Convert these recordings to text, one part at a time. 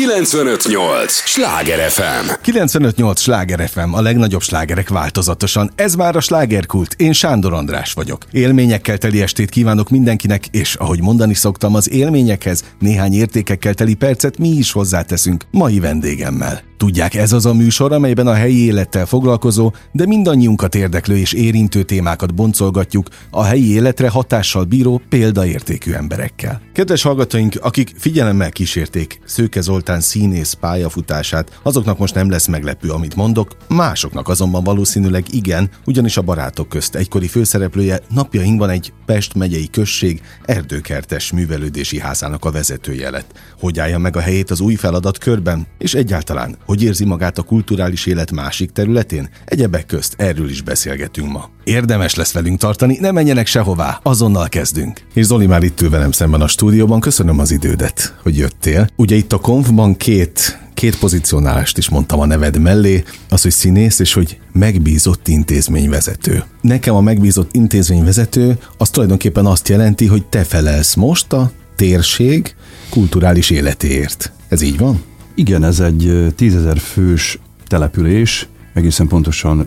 958! Sláger FM! 958! Sláger FM, a legnagyobb slágerek változatosan. Ez már a slágerkult. Én Sándor András vagyok. Élményekkel teli estét kívánok mindenkinek, és ahogy mondani szoktam, az élményekhez néhány értékekkel teli percet mi is hozzáteszünk mai vendégemmel. Tudják, ez az a műsor, amelyben a helyi élettel foglalkozó, de mindannyiunkat érdeklő és érintő témákat boncolgatjuk a helyi életre hatással bíró példaértékű emberekkel. Kedves hallgatóink, akik figyelemmel kísérték Szőke Zoltán színész pályafutását, azoknak most nem lesz meglepő, amit mondok, másoknak azonban valószínűleg igen, ugyanis a barátok közt egykori főszereplője napjainkban egy Pest megyei község erdőkertes művelődési házának a vezetője lett. Hogy állja meg a helyét az új feladat körben, és egyáltalán hogy érzi magát a kulturális élet másik területén? Egyebek közt erről is beszélgetünk ma. Érdemes lesz velünk tartani, ne menjenek sehová, azonnal kezdünk. És Zoli már itt ül velem szemben a stúdióban, köszönöm az idődet, hogy jöttél. Ugye itt a konfban két két pozícionálást is mondtam a neved mellé, az, hogy színész, és hogy megbízott intézményvezető. Nekem a megbízott intézményvezető az tulajdonképpen azt jelenti, hogy te felelsz most a térség kulturális életéért. Ez így van? Igen, ez egy tízezer fős település, egészen pontosan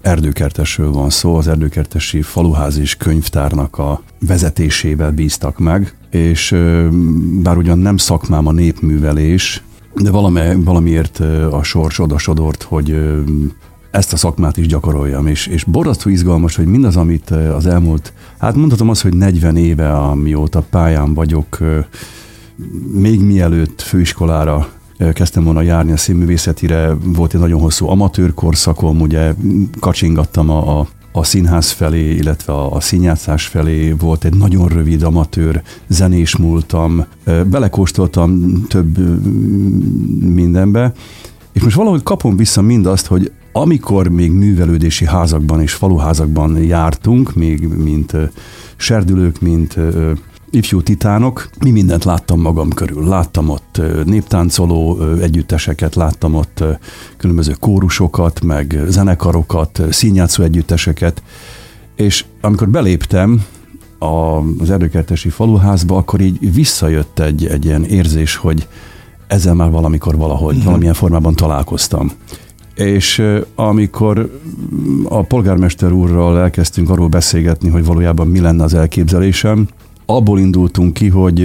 erdőkertesről van szó, az erdőkertesi faluház és könyvtárnak a vezetésével bíztak meg, és bár ugyan nem szakmám a népművelés, de valami, valamiért a sors odasodort, hogy ezt a szakmát is gyakoroljam, és, és borzasztó izgalmas, hogy mindaz, amit az elmúlt, hát mondhatom azt, hogy 40 éve, amióta pályán vagyok, még mielőtt főiskolára kezdtem volna járni a színművészetire, volt egy nagyon hosszú amatőr korszakom, ugye kacsingattam a, a a színház felé, illetve a, színjátszás felé volt egy nagyon rövid amatőr zenés múltam, belekóstoltam több mindenbe, és most valahogy kapom vissza mindazt, hogy amikor még művelődési házakban és faluházakban jártunk, még mint serdülők, mint ifjú titánok, mi mindent láttam magam körül. Láttam ott néptáncoló együtteseket, láttam ott különböző kórusokat, meg zenekarokat, színjátszó együtteseket, és amikor beléptem az erdőkertesi faluházba, akkor így visszajött egy, egy ilyen érzés, hogy ezzel már valamikor valahogy, uh-huh. valamilyen formában találkoztam. És amikor a polgármester úrral elkezdtünk arról beszélgetni, hogy valójában mi lenne az elképzelésem, abból indultunk ki, hogy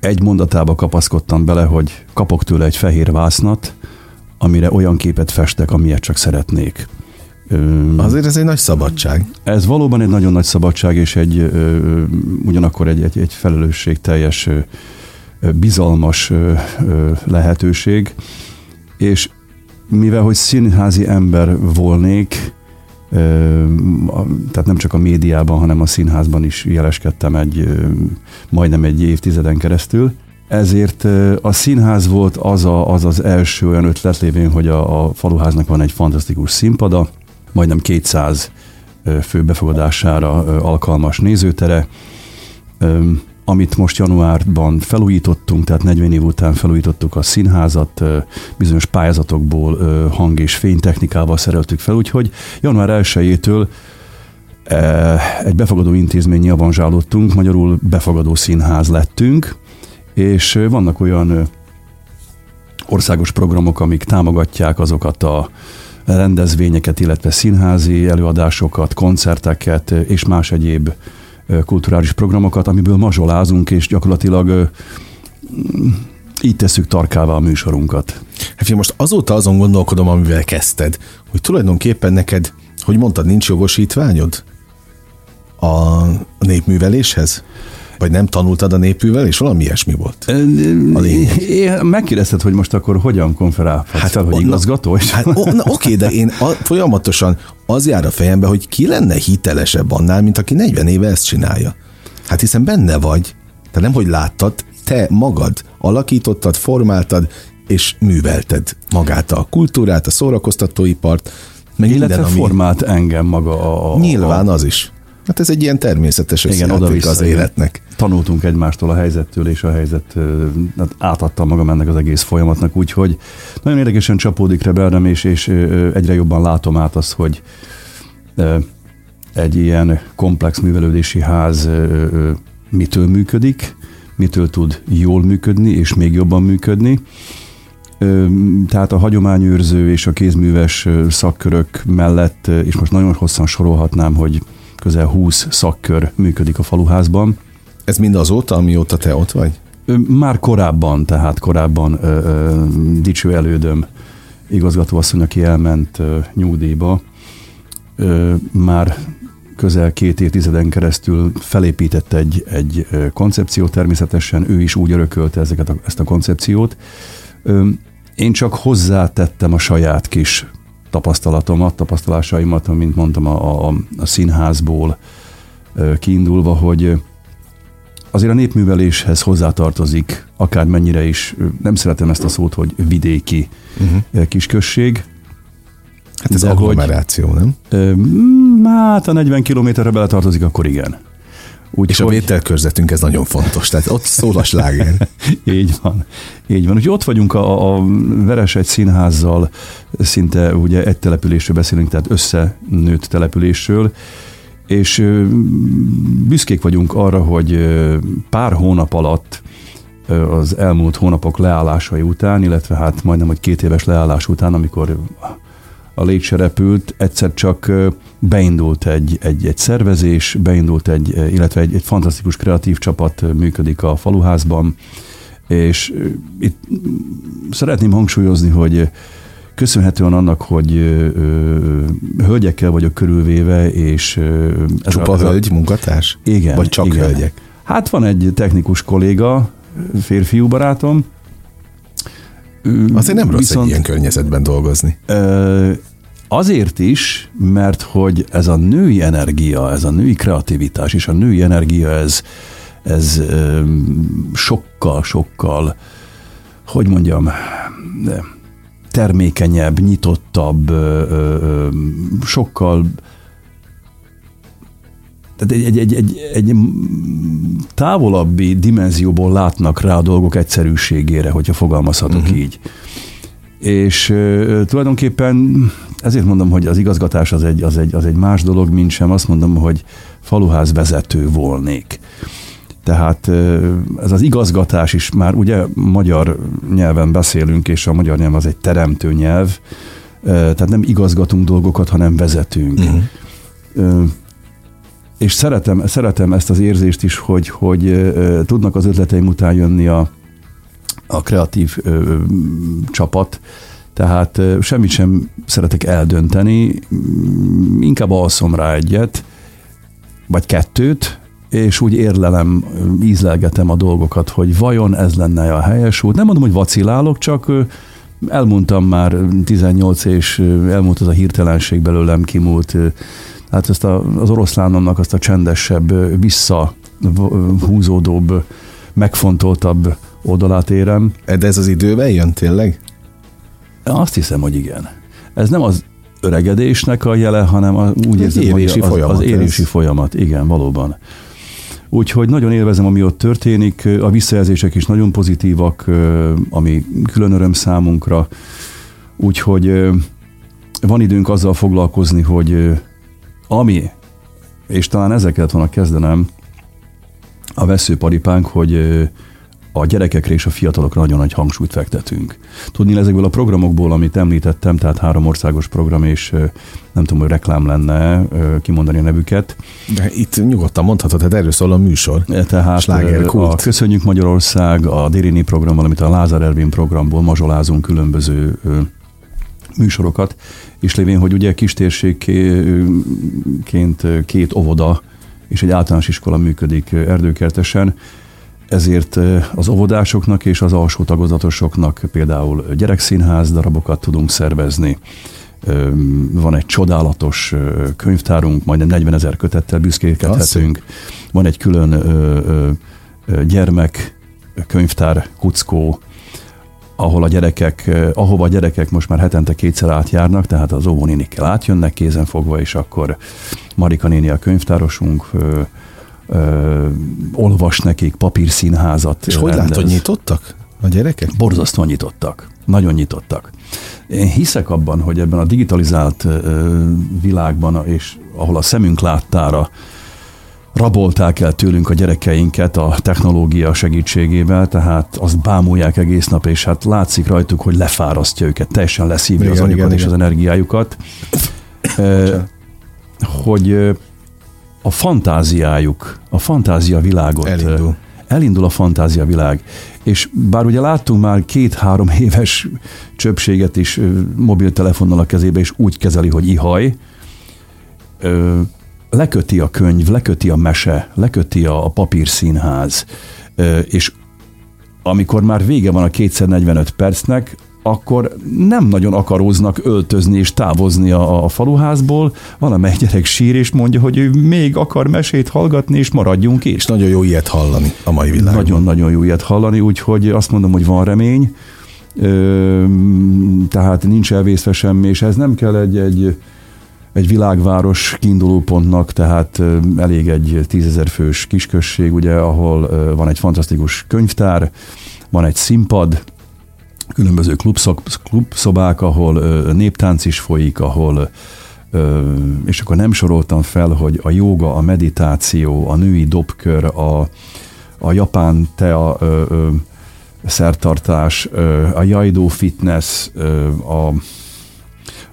egy mondatába kapaszkodtam bele, hogy kapok tőle egy fehér vásznat, amire olyan képet festek, amilyet csak szeretnék. Azért ez egy nagy szabadság. Ez valóban egy nagyon nagy szabadság, és egy ugyanakkor egy, egy, egy felelősségteljes, bizalmas lehetőség. És mivel, hogy színházi ember volnék, tehát nem csak a médiában, hanem a színházban is jeleskedtem egy majdnem egy évtizeden keresztül. Ezért a színház volt az a, az, az első olyan ötlet lévén, hogy a, a faluháznak van egy fantasztikus színpada, majdnem 200 fő befogadására alkalmas nézőtere, amit most januárban felújítottunk, tehát 40 év után felújítottuk a színházat, bizonyos pályázatokból hang- és fénytechnikával szereltük fel, úgyhogy január 1-től egy befogadó intézmény avanzsálódtunk, magyarul befogadó színház lettünk, és vannak olyan országos programok, amik támogatják azokat a rendezvényeket, illetve színházi előadásokat, koncerteket és más egyéb kulturális programokat, amiből mazsolázunk, és gyakorlatilag így tesszük tarkává a műsorunkat. Hát most azóta azon gondolkodom, amivel kezdted, hogy tulajdonképpen neked, hogy mondtad, nincs jogosítványod a népműveléshez? Vagy nem tanultad a népművelés? Valami ilyesmi volt. A Megkérdezted, hogy most akkor hogyan konferál? Hát, fel, hogy igazgató? És... Hát, na, oké, de én a, folyamatosan az jár a fejembe, hogy ki lenne hitelesebb annál, mint aki 40 éve ezt csinálja. Hát hiszen benne vagy, te nem hogy láttad, te magad alakítottad, formáltad, és művelted magát a kultúrát, a szórakoztatóipart, meg Illetve minden, ami... formált engem maga a... a Nyilván az is. Hát ez egy ilyen természetes igen, oda az életnek. Tanultunk egymástól a helyzettől, és a helyzet hát átadtam magam ennek az egész folyamatnak, úgyhogy nagyon érdekesen csapódik rá bennem, és, és egyre jobban látom át azt, hogy egy ilyen komplex művelődési ház mitől működik, mitől tud jól működni és még jobban működni. Tehát a hagyományőrző és a kézműves szakkörök mellett, és most nagyon hosszan sorolhatnám, hogy közel 20 szakkör működik a faluházban. Ez mind azóta, amióta te ott vagy? Már korábban, tehát korábban ö, ö, dicső elődöm igazgatóasszony, aki elment ö, nyugdíjba, ö, már közel két évtizeden keresztül felépített egy, egy koncepciót természetesen, ő is úgy örökölte ezeket a, ezt a koncepciót. Én csak hozzátettem a saját kis tapasztalatomat, tapasztalásaimat, mint mondtam, a, a, a színházból kiindulva, hogy azért a népműveléshez hozzátartozik, akár mennyire is, nem szeretem ezt a szót, hogy vidéki uh-huh. kisközség, Hát ez agglomeráció, nem? Mm, hát a 40 kilométerre beletartozik, akkor igen. Úgy, és hogy... a vételkörzetünk ez nagyon fontos, tehát ott szól a sláger. így van, így van. Úgyhogy ott vagyunk a, a egy színházzal, szinte ugye egy településről beszélünk, tehát összenőtt településről, és büszkék vagyunk arra, hogy pár hónap alatt az elmúlt hónapok leállásai után, illetve hát majdnem, hogy két éves leállás után, amikor a Légy repült, egyszer csak beindult egy, egy, egy szervezés, beindult egy, illetve egy, egy fantasztikus kreatív csapat működik a faluházban, és itt szeretném hangsúlyozni, hogy köszönhetően annak, hogy ö, hölgyekkel vagyok körülvéve, és... ez Csupa a, hölgy munkatárs? Igen. Vagy csak igen. hölgyek? Hát van egy technikus kolléga, férfiú barátom, Azért nem rossz Viszont, egy ilyen környezetben dolgozni. Ö, azért is, mert hogy ez a női energia, ez a női kreativitás és a női energia, ez, ez ö, sokkal, sokkal, hogy mondjam, termékenyebb, nyitottabb, ö, ö, sokkal tehát egy, egy, egy, egy, egy távolabbi dimenzióból látnak rá a dolgok egyszerűségére, hogyha fogalmazhatok uh-huh. így. És uh, tulajdonképpen ezért mondom, hogy az igazgatás az egy, az, egy, az egy más dolog, mint sem azt mondom, hogy faluház vezető volnék. Tehát ez az igazgatás is már ugye magyar nyelven beszélünk, és a magyar nyelv az egy teremtő nyelv, tehát nem igazgatunk dolgokat, hanem vezetünk. Uh-huh és szeretem, szeretem ezt az érzést is, hogy, hogy tudnak az ötleteim után jönni a, a kreatív ö, csapat, tehát semmit sem szeretek eldönteni, inkább alszom rá egyet, vagy kettőt, és úgy érlelem, ízlelgetem a dolgokat, hogy vajon ez lenne a helyes út. Nem mondom, hogy vacilálok, csak elmondtam már 18, és elmúlt az a hirtelenség belőlem kimúlt hát ezt a, az oroszlánomnak azt a csendesebb, visszahúzódóbb, megfontoltabb oldalát érem. De ez az időben jön tényleg? Azt hiszem, hogy igen. Ez nem az öregedésnek a jele, hanem a, úgy érzem, érési hogy az, folyamat az érési ez. folyamat. Igen, valóban. Úgyhogy nagyon élvezem, ami ott történik. A visszajelzések is nagyon pozitívak, ami külön öröm számunkra. Úgyhogy van időnk azzal foglalkozni, hogy ami, és talán ezzel kellett volna kezdenem, a veszőparipánk, hogy a gyerekekre és a fiatalokra nagyon nagy hangsúlyt fektetünk. Tudni ezekből a programokból, amit említettem, tehát három országos program, és nem tudom, hogy reklám lenne kimondani a nevüket. De itt nyugodtan mondhatod, hát erről szól a műsor. E, tehát a Köszönjük Magyarország, a Dérini program, valamint a Lázár Ervin programból mazsolázunk különböző műsorokat, és lévén, hogy ugye kistérségként két óvoda és egy általános iskola működik erdőkertesen, ezért az óvodásoknak és az alsó tagozatosoknak például gyerekszínház darabokat tudunk szervezni. Van egy csodálatos könyvtárunk, majdnem 40 ezer kötettel büszkékedhetünk. Van egy külön gyermek könyvtár, kuckó, ahol a gyerekek, ahova a gyerekek most már hetente kétszer átjárnak, tehát az óvónénikkel átjönnek kézen fogva, és akkor Marika néni a könyvtárosunk, ö, olvas nekik, papírszínházat. És rendez. hogy látod, nyitottak a gyerekek? Borzasztóan nyitottak. Nagyon nyitottak. Én hiszek abban, hogy ebben a digitalizált ö, világban, és ahol a szemünk láttára rabolták el tőlünk a gyerekeinket a technológia segítségével, tehát azt bámulják egész nap, és hát látszik rajtuk, hogy lefárasztja őket, teljesen leszívja igen, az anyukat igen, és igen. az energiájukat. hogy a fantáziájuk, a fantázia világot elindul. elindul a fantázia világ. És bár ugye láttunk már két-három éves csöpséget is mobiltelefonnal a kezébe, és úgy kezeli, hogy ihaj, leköti a könyv, leköti a mese, leköti a, a papírszínház, és amikor már vége van a 245 percnek, akkor nem nagyon akaróznak öltözni és távozni a, a faluházból. Valamely gyerek sír és mondja, hogy ő még akar mesét hallgatni, és maradjunk itt. És nagyon jó ilyet hallani a mai világban. Nagyon-nagyon jó ilyet hallani, úgyhogy azt mondom, hogy van remény, ö, tehát nincs elvészve semmi, és ez nem kell egy, egy egy világváros kiindulópontnak, tehát elég egy tízezer fős kisközség, ugye, ahol van egy fantasztikus könyvtár, van egy színpad, különböző klubszobák, ahol néptánc is folyik, ahol és akkor nem soroltam fel, hogy a joga, a meditáció, a női dobkör, a, a japán tea szertartás, a jaidó fitness, a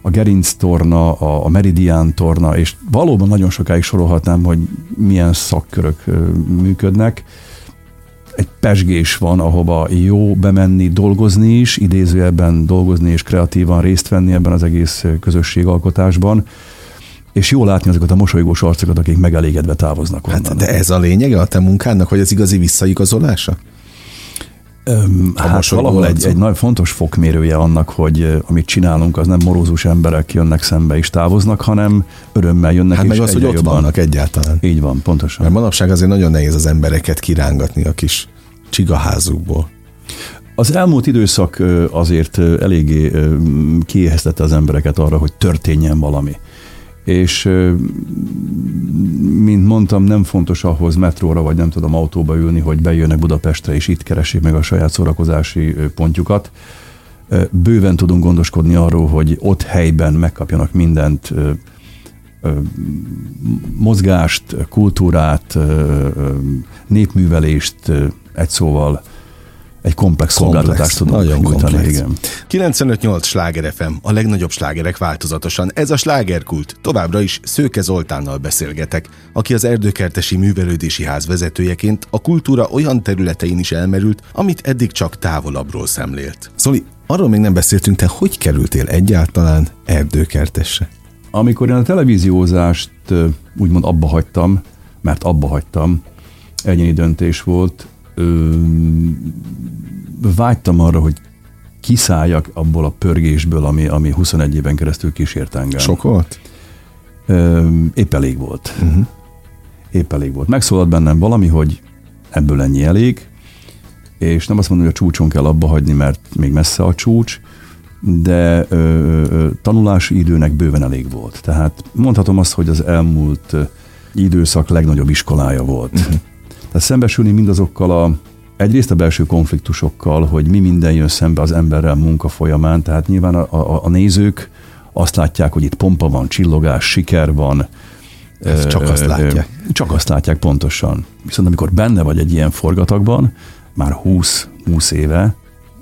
a Gerinc torna, a, a Meridian torna, és valóban nagyon sokáig sorolhatnám, hogy milyen szakkörök működnek. Egy pesgés van, ahova jó bemenni, dolgozni is, idézőjelben dolgozni és kreatívan részt venni ebben az egész közösségalkotásban és jó látni azokat a mosolygós arcokat, akik megelégedve távoznak onnan. Hát, de ez a lényege a te munkának, hogy az igazi visszaigazolása? Öm, hát valahol egy, egy nagyon fontos fokmérője annak, hogy amit csinálunk, az nem morózus emberek jönnek szembe és távoznak, hanem örömmel jönnek hát meg az, hogy ott jobban. vannak egyáltalán. Így van, pontosan. Mert manapság azért nagyon nehéz az embereket kirángatni a kis csigaházukból. Az elmúlt időszak azért eléggé kiéheztette az embereket arra, hogy történjen valami és mint mondtam, nem fontos ahhoz metróra, vagy nem tudom, autóba ülni, hogy bejönnek Budapestre, és itt keresik meg a saját szórakozási pontjukat. Bőven tudunk gondoskodni arról, hogy ott helyben megkapjanak mindent, mozgást, kultúrát, népművelést, egy szóval egy komplex, komplex szolgáltatást tudunk nagyon nyújtani. Komplex. Igen. 95-8 Sláger FM, a legnagyobb slágerek változatosan. Ez a slágerkult. Továbbra is Szőke Zoltánnal beszélgetek, aki az Erdőkertesi Művelődési Ház vezetőjeként a kultúra olyan területein is elmerült, amit eddig csak távolabbról szemlélt. Szóli, arról még nem beszéltünk, te hogy kerültél egyáltalán erdőkertesre? Amikor én a televíziózást úgymond abba hagytam, mert abba hagytam, egyéni döntés volt, vágytam arra, hogy kiszálljak abból a pörgésből, ami, ami 21 éven keresztül kísért engem. Sok volt? Ö, épp elég volt. Uh-huh. Épp elég volt. Megszólalt bennem valami, hogy ebből ennyi elég, és nem azt mondom, hogy a csúcson kell abba hagyni, mert még messze a csúcs, de ö, ö, tanulási időnek bőven elég volt. Tehát mondhatom azt, hogy az elmúlt időszak legnagyobb iskolája volt. Uh-huh. Tehát szembesülni mindazokkal a egyrészt a belső konfliktusokkal, hogy mi minden jön szembe az emberrel munka folyamán, tehát nyilván a, a, a nézők azt látják, hogy itt pompa van, csillogás, siker van. Ez csak azt látják. Csak azt látják pontosan. Viszont amikor benne vagy egy ilyen forgatagban, már 20, 20 éve,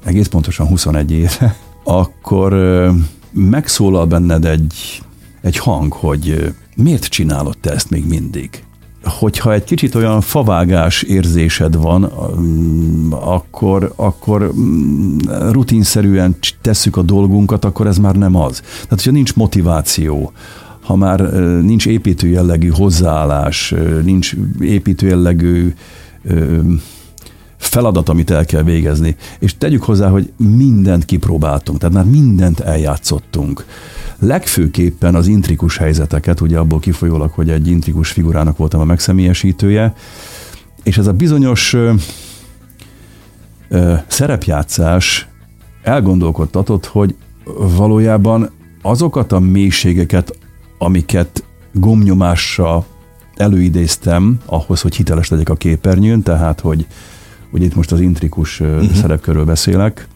egész pontosan 21 éve, akkor megszólal benned egy, egy hang, hogy miért csinálod te ezt még mindig? Hogyha egy kicsit olyan favágás érzésed van, mm, akkor, akkor mm, rutinszerűen tesszük a dolgunkat, akkor ez már nem az. Tehát, hogyha nincs motiváció, ha már nincs építő jellegű hozzáállás, nincs építő jellegű feladat, amit el kell végezni. És tegyük hozzá, hogy mindent kipróbáltunk, tehát már mindent eljátszottunk legfőképpen az intrikus helyzeteket, ugye abból kifolyólag, hogy egy intrikus figurának voltam a megszemélyesítője, és ez a bizonyos ö, ö, szerepjátszás elgondolkodtatott, hogy valójában azokat a mélységeket, amiket gomnyomásra előidéztem ahhoz, hogy hiteles legyek a képernyőn, tehát hogy, hogy itt most az intrikus uh-huh. szerepkörről beszélek,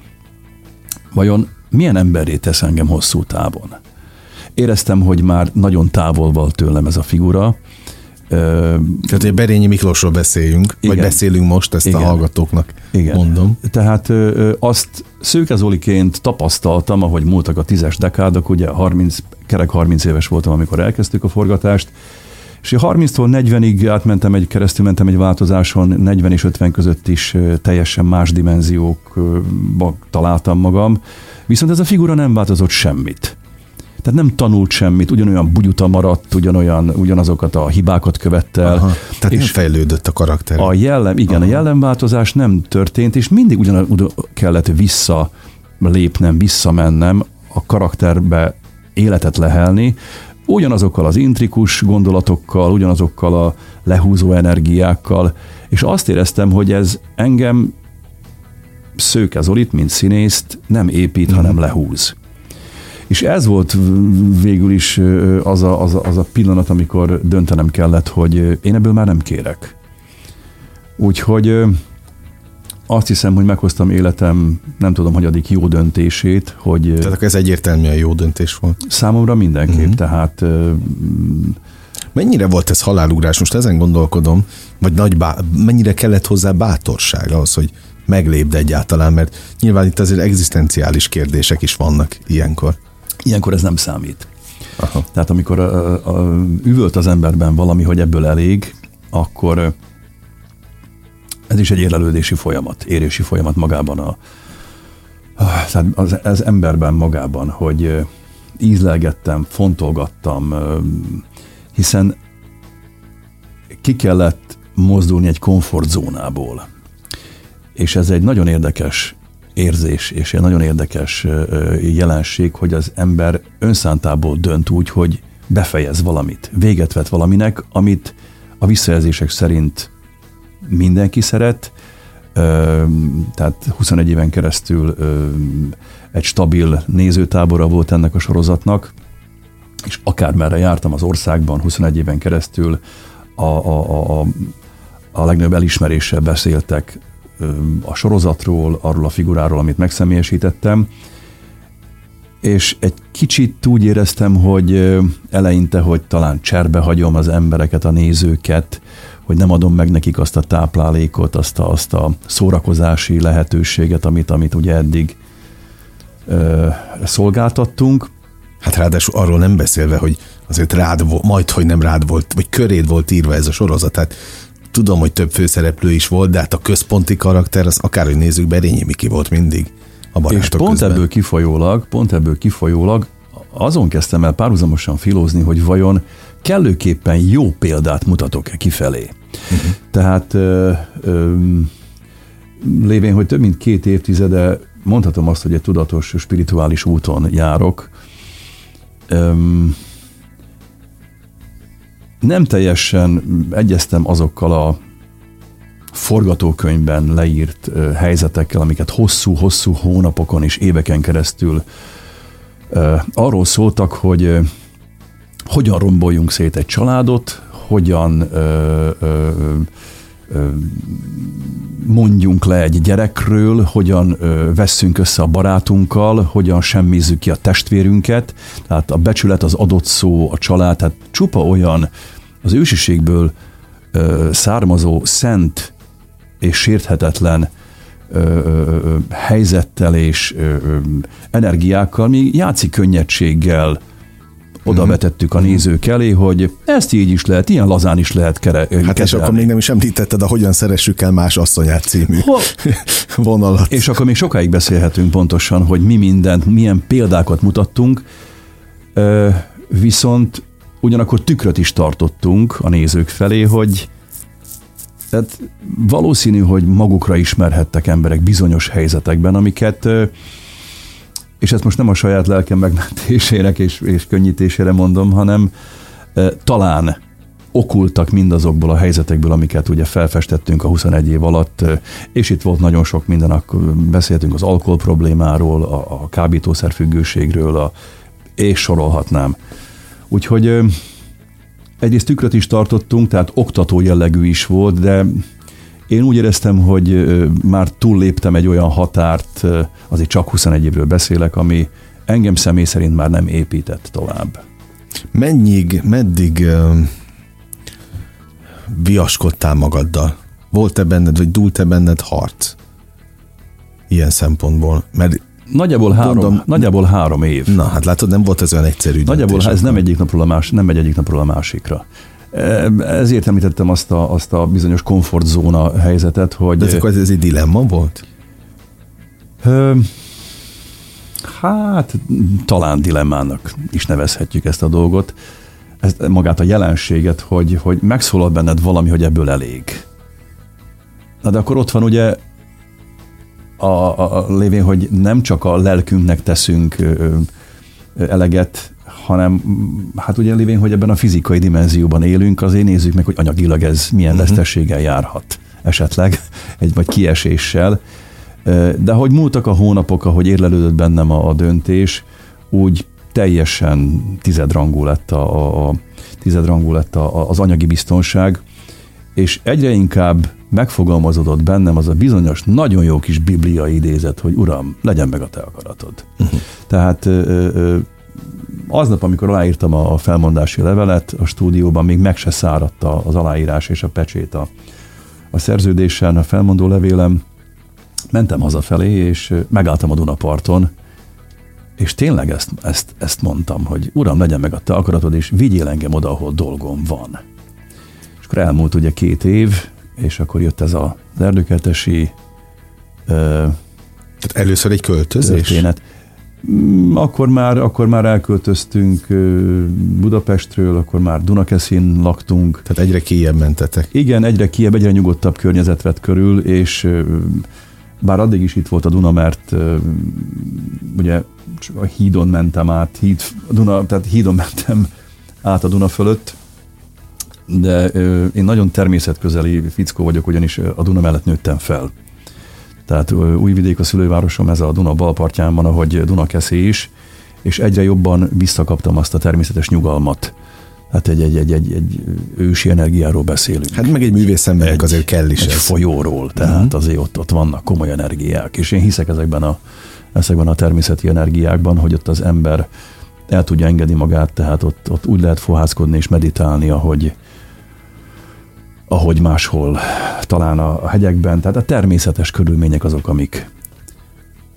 vajon milyen emberré tesz engem hosszú távon? Éreztem, hogy már nagyon távol volt tőlem ez a figura, Tehát, hogy Berényi Miklósról beszéljünk, igen. vagy beszélünk most, ezt igen. a hallgatóknak igen. mondom. Tehát azt Szőke Zoliként tapasztaltam, ahogy múltak a tízes dekádok, ugye 30, kerek 30 éves voltam, amikor elkezdtük a forgatást, és 30-tól 40-ig átmentem egy, keresztül mentem egy változáson, 40 és 50 között is teljesen más dimenziókba találtam magam, viszont ez a figura nem változott semmit. Tehát nem tanult semmit, ugyanolyan bugyuta maradt, ugyanolyan, ugyanazokat a hibákat követte el. Aha, tehát és nem fejlődött a karakter. A jellem, igen, Aha. a jellemváltozás nem történt, és mindig ugyanúgy kellett vissza lépnem, visszamennem, a karakterbe életet lehelni, ugyanazokkal az intrikus gondolatokkal, ugyanazokkal a lehúzó energiákkal, és azt éreztem, hogy ez engem Szőke Zolit, mint színészt nem épít, hanem lehúz. És ez volt végül is az a, az, a, az a pillanat, amikor döntenem kellett, hogy én ebből már nem kérek. Úgyhogy azt hiszem, hogy meghoztam életem, nem tudom, hogy addig jó döntését, hogy... Tehát ez egyértelműen jó döntés volt. Számomra mindenképp, uh-huh. tehát... Mennyire volt ez halálugrás? Most ezen gondolkodom, vagy nagy bá- mennyire kellett hozzá bátorság ahhoz, hogy meglépd egyáltalán, mert nyilván itt azért egzisztenciális kérdések is vannak ilyenkor. Ilyenkor ez nem számít. Aha. Tehát amikor a, a, a, üvölt az emberben valami, hogy ebből elég, akkor ez is egy érlelődési folyamat, érési folyamat magában a, az, az emberben magában, hogy ízlelgettem, fontolgattam, hiszen ki kellett mozdulni egy komfortzónából. És ez egy nagyon érdekes érzés, és egy nagyon érdekes jelenség, hogy az ember önszántából dönt úgy, hogy befejez valamit, véget vet valaminek, amit a visszajelzések szerint mindenki szeret, tehát 21 éven keresztül egy stabil nézőtábora volt ennek a sorozatnak, és akármerre jártam az országban 21 éven keresztül, a, a, a, a legnagyobb elismeréssel beszéltek a sorozatról, arról a figuráról, amit megszemélyesítettem, és egy kicsit úgy éreztem, hogy eleinte, hogy talán cserbe hagyom az embereket, a nézőket, hogy nem adom meg nekik azt a táplálékot, azt a, azt a szórakozási lehetőséget, amit, amit ugye eddig ö, szolgáltattunk. Hát ráadásul arról nem beszélve, hogy azért rád, majd, hogy nem rád volt, vagy köréd volt írva ez a sorozat, tehát tudom, hogy több főszereplő is volt, de hát a központi karakter, az akárhogy nézzük, Berényi Miki volt mindig a És pont közben. ebből kifolyólag, pont ebből kifolyólag azon kezdtem el párhuzamosan filózni, hogy vajon kellőképpen jó példát mutatok-e kifelé. Uh-huh. Tehát ö, ö, lévén, hogy több mint két évtizede mondhatom azt, hogy egy tudatos, spirituális úton járok. Ö, nem teljesen egyeztem azokkal a forgatókönyvben leírt ö, helyzetekkel, amiket hosszú-hosszú hónapokon és éveken keresztül ö, arról szóltak, hogy hogyan romboljunk szét egy családot, hogyan ö, ö, ö, mondjunk le egy gyerekről, hogyan ö, vesszünk össze a barátunkkal, hogyan semmizzük ki a testvérünket, tehát a becsület, az adott szó, a család, tehát csupa olyan az ősiségből ö, származó szent és sérthetetlen ö, ö, helyzettel és ö, ö, energiákkal, mi játszik könnyedséggel oda vetettük a nézők elé, hogy ezt így is lehet, ilyen lazán is lehet kere, Hát kezelni. és akkor még nem is említetted a Hogyan szeressük el más asszonyát című Ho- vonalat. És akkor még sokáig beszélhetünk pontosan, hogy mi mindent, milyen példákat mutattunk, viszont ugyanakkor tükröt is tartottunk a nézők felé, hogy tehát valószínű, hogy magukra ismerhettek emberek bizonyos helyzetekben, amiket és ezt most nem a saját lelkem megmentésének és, és könnyítésére mondom, hanem e, talán okultak mindazokból a helyzetekből, amiket ugye felfestettünk a 21 év alatt, és itt volt nagyon sok minden, akkor beszéltünk az alkohol problémáról, a, a kábítószerfüggőségről, a, és sorolhatnám. Úgyhogy egyrészt tükröt is tartottunk, tehát oktató jellegű is volt, de én úgy éreztem, hogy már túlléptem egy olyan határt, azért csak 21 évről beszélek, ami engem személy szerint már nem épített tovább. Mennyig, meddig viaskodtál magaddal? Volt-e benned, vagy dúlt-e benned harc? Ilyen szempontból. Mert Nagyjából három, Gondom, nagyjából három év. Na, hát látod, nem volt ez olyan egyszerű. Nagyjából ez nem egyik napról a más, nem megy egyik napról a másikra. Ezért említettem azt a, azt a bizonyos komfortzóna helyzetet, hogy... De ez, ez egy dilemma volt? Ö, hát talán dilemmának is nevezhetjük ezt a dolgot. Ezt, magát a jelenséget, hogy, hogy megszólal benned valami, hogy ebből elég. Na de akkor ott van ugye a, a, a lévén, hogy nem csak a lelkünknek teszünk ö, ö, eleget, hanem hát ugye lévén, hogy ebben a fizikai dimenzióban élünk, azért nézzük meg, hogy anyagilag ez milyen uh-huh. vesztességgel járhat esetleg, egy vagy kieséssel. De hogy múltak a hónapok, ahogy érlelődött bennem a, a döntés, úgy teljesen tizedrangú lett, a, a, tizedrangú lett a, az anyagi biztonság, és egyre inkább megfogalmazódott bennem az a bizonyos, nagyon jó kis bibliai idézet, hogy Uram, legyen meg a te akaratod. Uh-huh. Tehát aznap, amikor aláírtam a felmondási levelet, a stúdióban még meg se száradt az aláírás és a pecsét a, a szerződésen, a felmondó levélem, mentem hazafelé, és megálltam a Dunaparton, és tényleg ezt, ezt, ezt mondtam, hogy Uram, legyen meg a te akaratod, és vigyél engem oda, ahol dolgom van. És akkor elmúlt ugye két év, és akkor jött ez az erdőkertesi Tehát először egy költözés? Történet. Mm, akkor már, akkor már elköltöztünk Budapestről, akkor már Dunakeszin laktunk. Tehát egyre kijebb mentetek. Igen, egyre kijebb, egyre nyugodtabb környezet vett körül, és bár addig is itt volt a Duna, mert ugye a hídon mentem át, híd, a Duna, tehát hídon mentem át a Duna fölött, de én nagyon természetközeli fickó vagyok, ugyanis a Duna mellett nőttem fel. Tehát Újvidék a szülővárosom, ez a Duna balpartján van, ahogy Dunakeszé is, és egyre jobban visszakaptam azt a természetes nyugalmat. Hát egy, egy, egy, egy, egy ősi energiáról beszélünk. Hát meg egy művész embernek azért kell is egy ez. folyóról, tehát uh-huh. azért ott, ott vannak komoly energiák, és én hiszek ezekben a, ezekben a természeti energiákban, hogy ott az ember el tudja engedni magát, tehát ott, ott úgy lehet fohászkodni és meditálni, ahogy, ahogy máshol, talán a hegyekben, tehát a természetes körülmények azok, amik,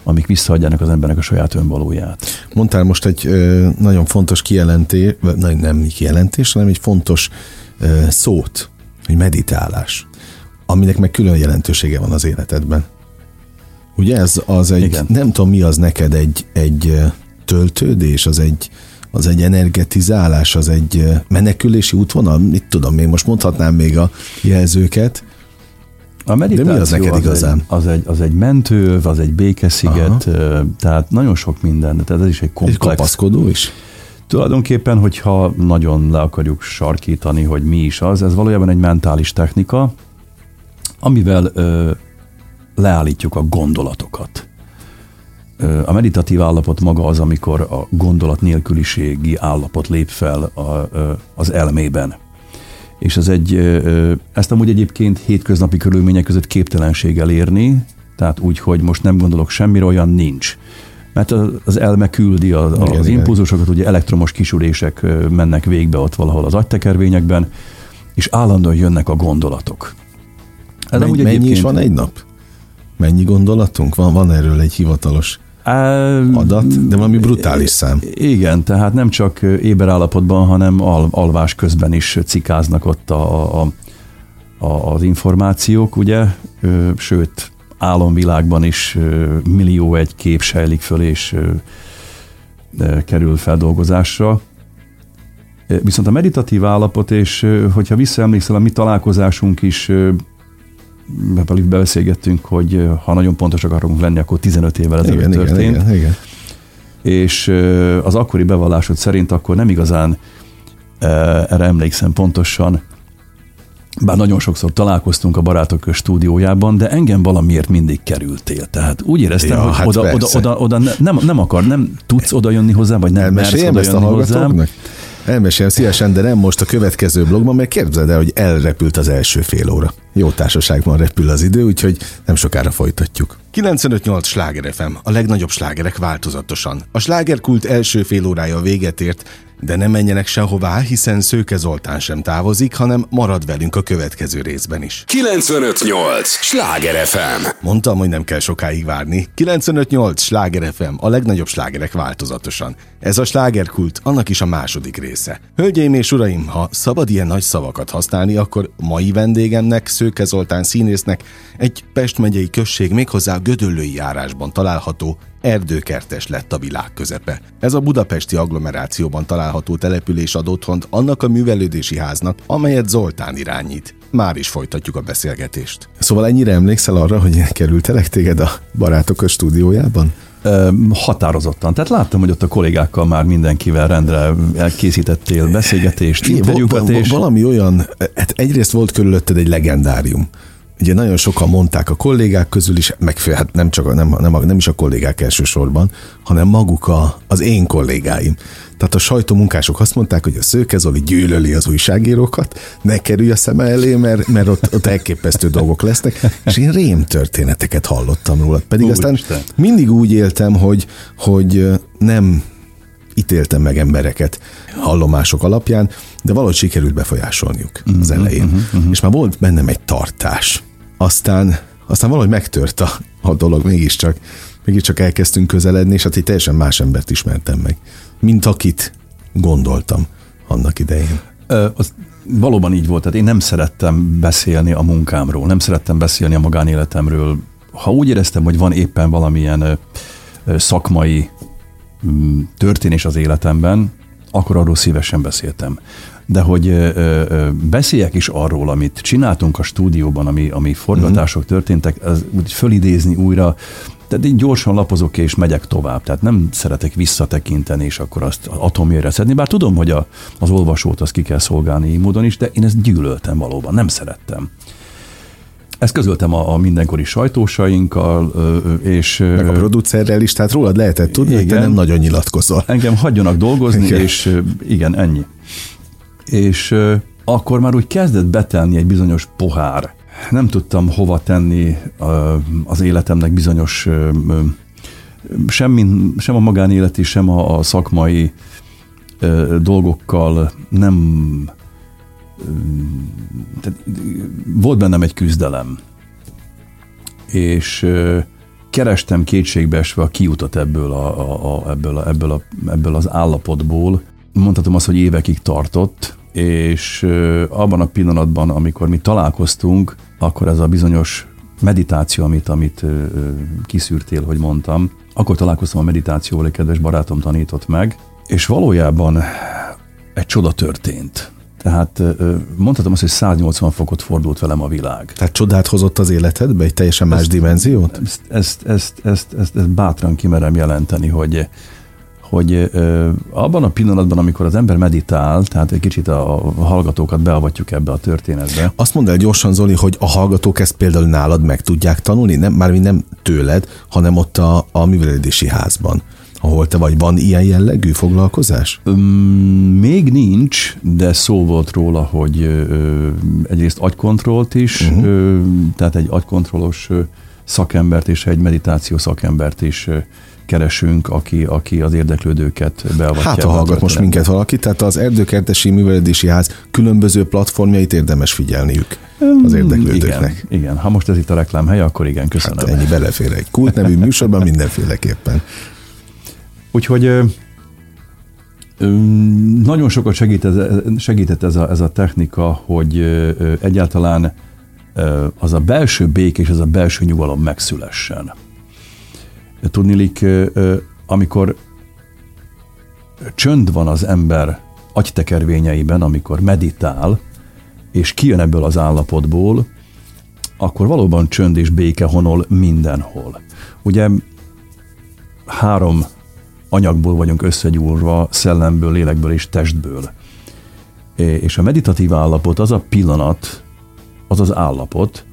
amik visszaadják az embernek a saját önvalóját. Mondtál most egy ö, nagyon fontos kijelentés, nem kijelentés, hanem egy fontos ö, szót, hogy meditálás, aminek meg külön jelentősége van az életedben. Ugye ez az egy, Igen. nem tudom mi az neked, egy, egy töltődés, az egy, az egy energetizálás, az egy menekülési útvonal, mit tudom, még most mondhatnám még a jelzőket. A meditáció De mi az neked igazán? Egy, az, egy, az egy mentő, az egy békesziget, Aha. tehát nagyon sok minden, tehát ez is egy komplex. Egy kapaszkodó is? Tulajdonképpen, hogyha nagyon le akarjuk sarkítani, hogy mi is az, ez valójában egy mentális technika, amivel ö, leállítjuk a gondolatokat. A meditatív állapot maga az, amikor a gondolat nélküliségi állapot lép fel a, az elmében. És ez egy, ezt amúgy egyébként hétköznapi körülmények között képtelenség elérni, tehát úgy, hogy most nem gondolok semmire, olyan nincs. Mert az elme küldi az, igen, az impulzusokat, ugye elektromos kisülések mennek végbe ott valahol az agytekervényekben, és állandóan jönnek a gondolatok. Ez mennyi, mennyi is van egy nap? Mennyi gondolatunk? Van, van erről egy hivatalos adat, de valami brutális szám. Igen, tehát nem csak éber állapotban, hanem al, alvás közben is cikáznak ott a, a, a, az információk, ugye, sőt, álomvilágban is millió egy kép sejlik föl, és kerül feldolgozásra. Viszont a meditatív állapot, és hogyha visszaemlékszel, a mi találkozásunk is velük beszélgettünk, hogy ha nagyon pontosak akarunk lenni, akkor 15 évvel ezelőtt igen, történt. Igen, igen, igen. És az akkori bevallásod szerint akkor nem igazán erre emlékszem pontosan, bár nagyon sokszor találkoztunk a barátok stúdiójában, de engem valamiért mindig kerültél. Tehát úgy éreztem, ja, hogy hát oda, oda, oda, oda, nem, nem akar, nem tudsz oda jönni hozzám, vagy nem mersz oda jönni hozzám. Elmesélem szívesen, de nem most a következő blogban, mert képzeld el, hogy elrepült az első fél óra. jó társaságban repül az idő, úgyhogy nem sokára folytatjuk. 95-8 sláger FM, a legnagyobb slágerek változatosan. A slágerkult első fél órája véget ért, de ne menjenek sehová, hiszen Szőke Zoltán sem távozik, hanem marad velünk a következő részben is. 95.8 Sláger FM Mondtam, hogy nem kell sokáig várni. 95.8 Sláger FM, a legnagyobb slágerek változatosan. Ez a slágerkult, annak is a második része. Hölgyeim és uraim, ha szabad ilyen nagy szavakat használni, akkor mai vendégemnek, Szőke Zoltán színésznek egy Pest megyei község méghozzá a Gödöllői járásban található erdőkertes lett a világ közepe. Ez a budapesti agglomerációban található település ad otthont annak a művelődési háznak, amelyet Zoltán irányít. Már is folytatjuk a beszélgetést. Szóval ennyire emlékszel arra, hogy kerültelek téged a barátok a stúdiójában? Határozottan. Tehát láttam, hogy ott a kollégákkal már mindenkivel rendre elkészítettél beszélgetést, interjúkat. És... Valami olyan, hát egyrészt volt körülötted egy legendárium ugye nagyon sokan mondták a kollégák közül is, meg hát nem, csak nem, nem, nem is a kollégák elsősorban, hanem maguk a, az én kollégáim. Tehát a sajtómunkások azt mondták, hogy a Szőke Zoli gyűlöli az újságírókat, ne kerülj a szeme elé, mert, mert ott, ott elképesztő dolgok lesznek, és én rém történeteket hallottam róla. Pedig Úgy aztán Isten. mindig úgy éltem, hogy, hogy nem ítéltem meg embereket hallomások alapján, de valahogy sikerült befolyásolniuk az mhm, elején. Uh-huh, uh-huh. És már volt bennem egy tartás aztán, aztán valahogy megtört a, a dolog, mégiscsak, mégiscsak elkezdtünk közeledni, és hát egy teljesen más embert ismertem meg, mint akit gondoltam annak idején. Ö, az valóban így volt, tehát én nem szerettem beszélni a munkámról, nem szerettem beszélni a magánéletemről. Ha úgy éreztem, hogy van éppen valamilyen szakmai történés az életemben, akkor arról szívesen beszéltem de hogy ö, ö, beszéljek is arról, amit csináltunk a stúdióban, ami, ami forgatások uh-huh. történtek, az úgy fölidézni újra, tehát én gyorsan lapozok és megyek tovább. Tehát nem szeretek visszatekinteni, és akkor azt atomjére szedni. Bár tudom, hogy a, az olvasót azt ki kell szolgálni így módon is, de én ezt gyűlöltem valóban, nem szerettem. Ezt közöltem a, a mindenkori sajtósainkkal, és... Meg a producerrel is, tehát rólad lehetett tudni, igen, hogy te nem nagyon nyilatkozol. Engem hagyjanak dolgozni, igen. és igen, ennyi és akkor már úgy kezdett betelni egy bizonyos pohár. Nem tudtam hova tenni az életemnek bizonyos sem, sem a magánéleti, sem a, szakmai dolgokkal nem tehát volt bennem egy küzdelem, és kerestem kétségbeesve a kiutat ebből, a, a, a, ebből, a, ebből, a, ebből az állapotból. Mondhatom azt, hogy évekig tartott, és abban a pillanatban, amikor mi találkoztunk, akkor ez a bizonyos meditáció, amit, amit kiszűrtél, hogy mondtam, akkor találkoztam a meditációval, egy kedves barátom tanított meg, és valójában egy csoda történt. Tehát mondhatom azt, hogy 180 fokot fordult velem a világ. Tehát csodát hozott az életedbe, egy teljesen más ezt, dimenziót? Ezt, ezt, ezt, ezt, ezt, ezt bátran kimerem jelenteni, hogy hogy abban a pillanatban, amikor az ember meditál, tehát egy kicsit a hallgatókat beavatjuk ebbe a történetbe. Azt mondd el gyorsan, Zoli, hogy a hallgatók ezt például nálad meg tudják tanulni, nem, már nem tőled, hanem ott a, a művelődési házban ahol te vagy. Van ilyen jellegű foglalkozás? Még nincs, de szó volt róla, hogy ö, egyrészt agykontrollt is, uh-huh. ö, tehát egy agykontrollos szakembert és egy meditáció szakembert is keresünk, aki, aki az érdeklődőket beavatja. Hát, ha hallgat most minket valaki, tehát az Erdőkertesi Művelődési Ház különböző platformjait érdemes figyelniük az érdeklődőknek. Igen, igen. ha most ez itt a reklám helye, akkor igen, köszönöm. Hát ennyi belefér egy kult nevű műsorban mindenféleképpen. Úgyhogy nagyon sokat segít ez, segített ez a, ez a technika, hogy egyáltalán az a belső bék és az a belső nyugalom megszülessen. Tudnilik, amikor csönd van az ember agytekervényeiben, amikor meditál, és kijön ebből az állapotból, akkor valóban csönd és béke honol mindenhol. Ugye három anyagból vagyunk összegyúrva, szellemből, lélekből és testből. És a meditatív állapot az a pillanat, az az állapot,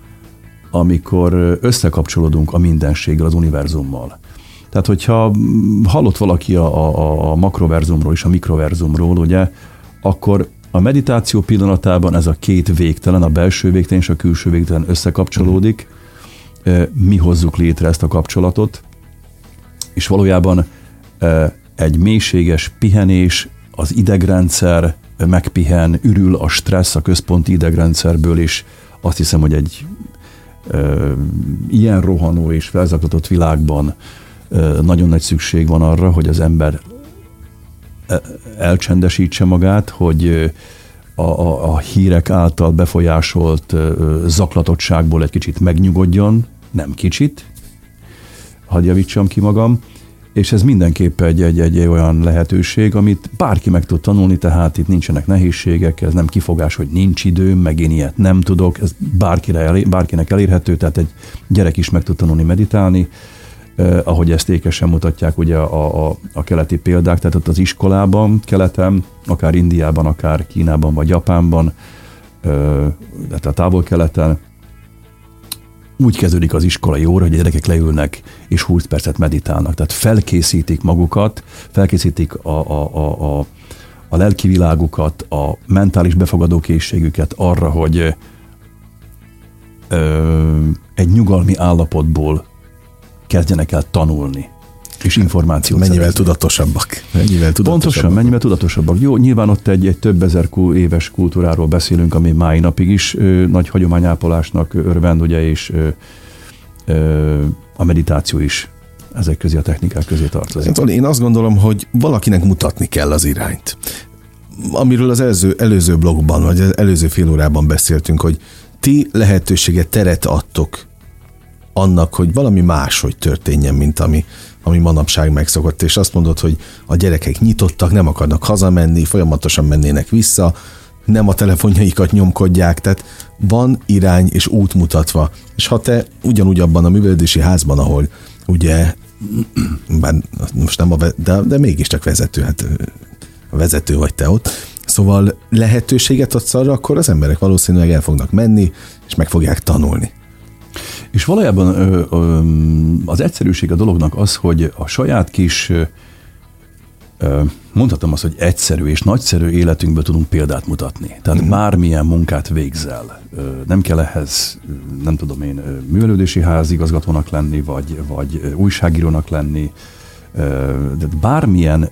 amikor összekapcsolódunk a mindenséggel, az univerzummal. Tehát, hogyha hallott valaki a, a, a makroverzumról és a mikroverzumról, ugye, akkor A meditáció pillanatában ez a két végtelen, a belső végtelen és a külső végtelen összekapcsolódik, mi hozzuk létre ezt a kapcsolatot, és valójában egy mélységes pihenés, az idegrendszer megpihen, ürül a stressz a központi idegrendszerből, és azt hiszem, hogy egy ilyen rohanó és felzaklatott világban nagyon nagy szükség van arra, hogy az ember elcsendesítse magát, hogy a, a, a hírek által befolyásolt zaklatottságból egy kicsit megnyugodjon, nem kicsit, hadd javítsam ki magam, és ez mindenképpen egy, egy, egy olyan lehetőség, amit bárki meg tud tanulni, tehát itt nincsenek nehézségek, ez nem kifogás, hogy nincs időm, meg én ilyet nem tudok, ez bárkire bárkinek elérhető, tehát egy gyerek is meg tud tanulni meditálni, eh, ahogy ezt ékesen mutatják ugye a, a, a keleti példák, tehát ott az iskolában, keleten, akár Indiában, akár Kínában vagy Japánban, eh, tehát a távol-keleten, úgy kezdődik az iskolai óra, hogy a gyerekek leülnek és 20 percet meditálnak. Tehát felkészítik magukat, felkészítik a, a, a, a, a lelki világukat, a mentális befogadó készségüket arra, hogy ö, egy nyugalmi állapotból kezdjenek el tanulni és információt Mennyivel szerezni. tudatosabbak. Mennyivel tudatosabbak. Pontosan, mennyivel tudatosabbak. Jó, nyilván ott egy, egy több ezer éves kultúráról beszélünk, ami mai napig is ö, nagy hagyományápolásnak örvend, ugye, és ö, ö, a meditáció is ezek közé a technikák közé tartozik. Én azt gondolom, hogy valakinek mutatni kell az irányt. Amiről az előző, előző blogban, vagy az előző fél órában beszéltünk, hogy ti lehetőséget, teret adtok annak, hogy valami máshogy történjen, mint ami ami manapság megszokott, és azt mondod, hogy a gyerekek nyitottak, nem akarnak hazamenni, folyamatosan mennének vissza, nem a telefonjaikat nyomkodják, tehát van irány és út mutatva. És ha te ugyanúgy abban a művelődési házban, ahol ugye, bár most nem a, de, de mégiscsak vezető, hát a vezető vagy te ott, szóval lehetőséget adsz arra, akkor az emberek valószínűleg el fognak menni, és meg fogják tanulni. És valójában ö, ö, az egyszerűség a dolognak az, hogy a saját kis mondhatom azt, hogy egyszerű és nagyszerű életünkből tudunk példát mutatni. Tehát mm. bármilyen munkát végzel. Nem kell ehhez, nem tudom én, művelődési házigazgatónak lenni, vagy, vagy újságírónak lenni, de bármilyen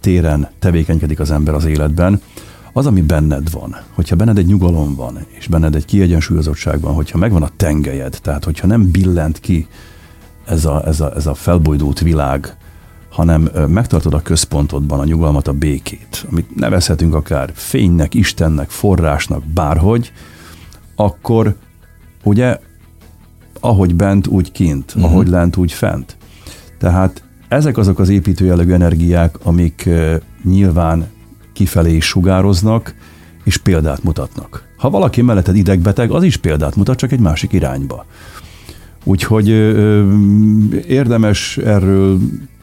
téren tevékenykedik az ember az életben, az, ami benned van, hogyha benned egy nyugalom van, és benned egy kiegyensúlyozottság van, hogyha megvan a tengelyed, tehát hogyha nem billent ki ez a, ez a, ez a felbojdult világ, hanem megtartod a központodban a nyugalmat, a békét, amit nevezhetünk akár fénynek, Istennek, forrásnak, bárhogy, akkor ugye ahogy bent, úgy kint, uh-huh. ahogy lent, úgy fent. Tehát ezek azok az építőjellegű energiák, amik nyilván kifelé is sugároznak, és példát mutatnak. Ha valaki melletted idegbeteg, az is példát mutat, csak egy másik irányba. Úgyhogy ö, érdemes erről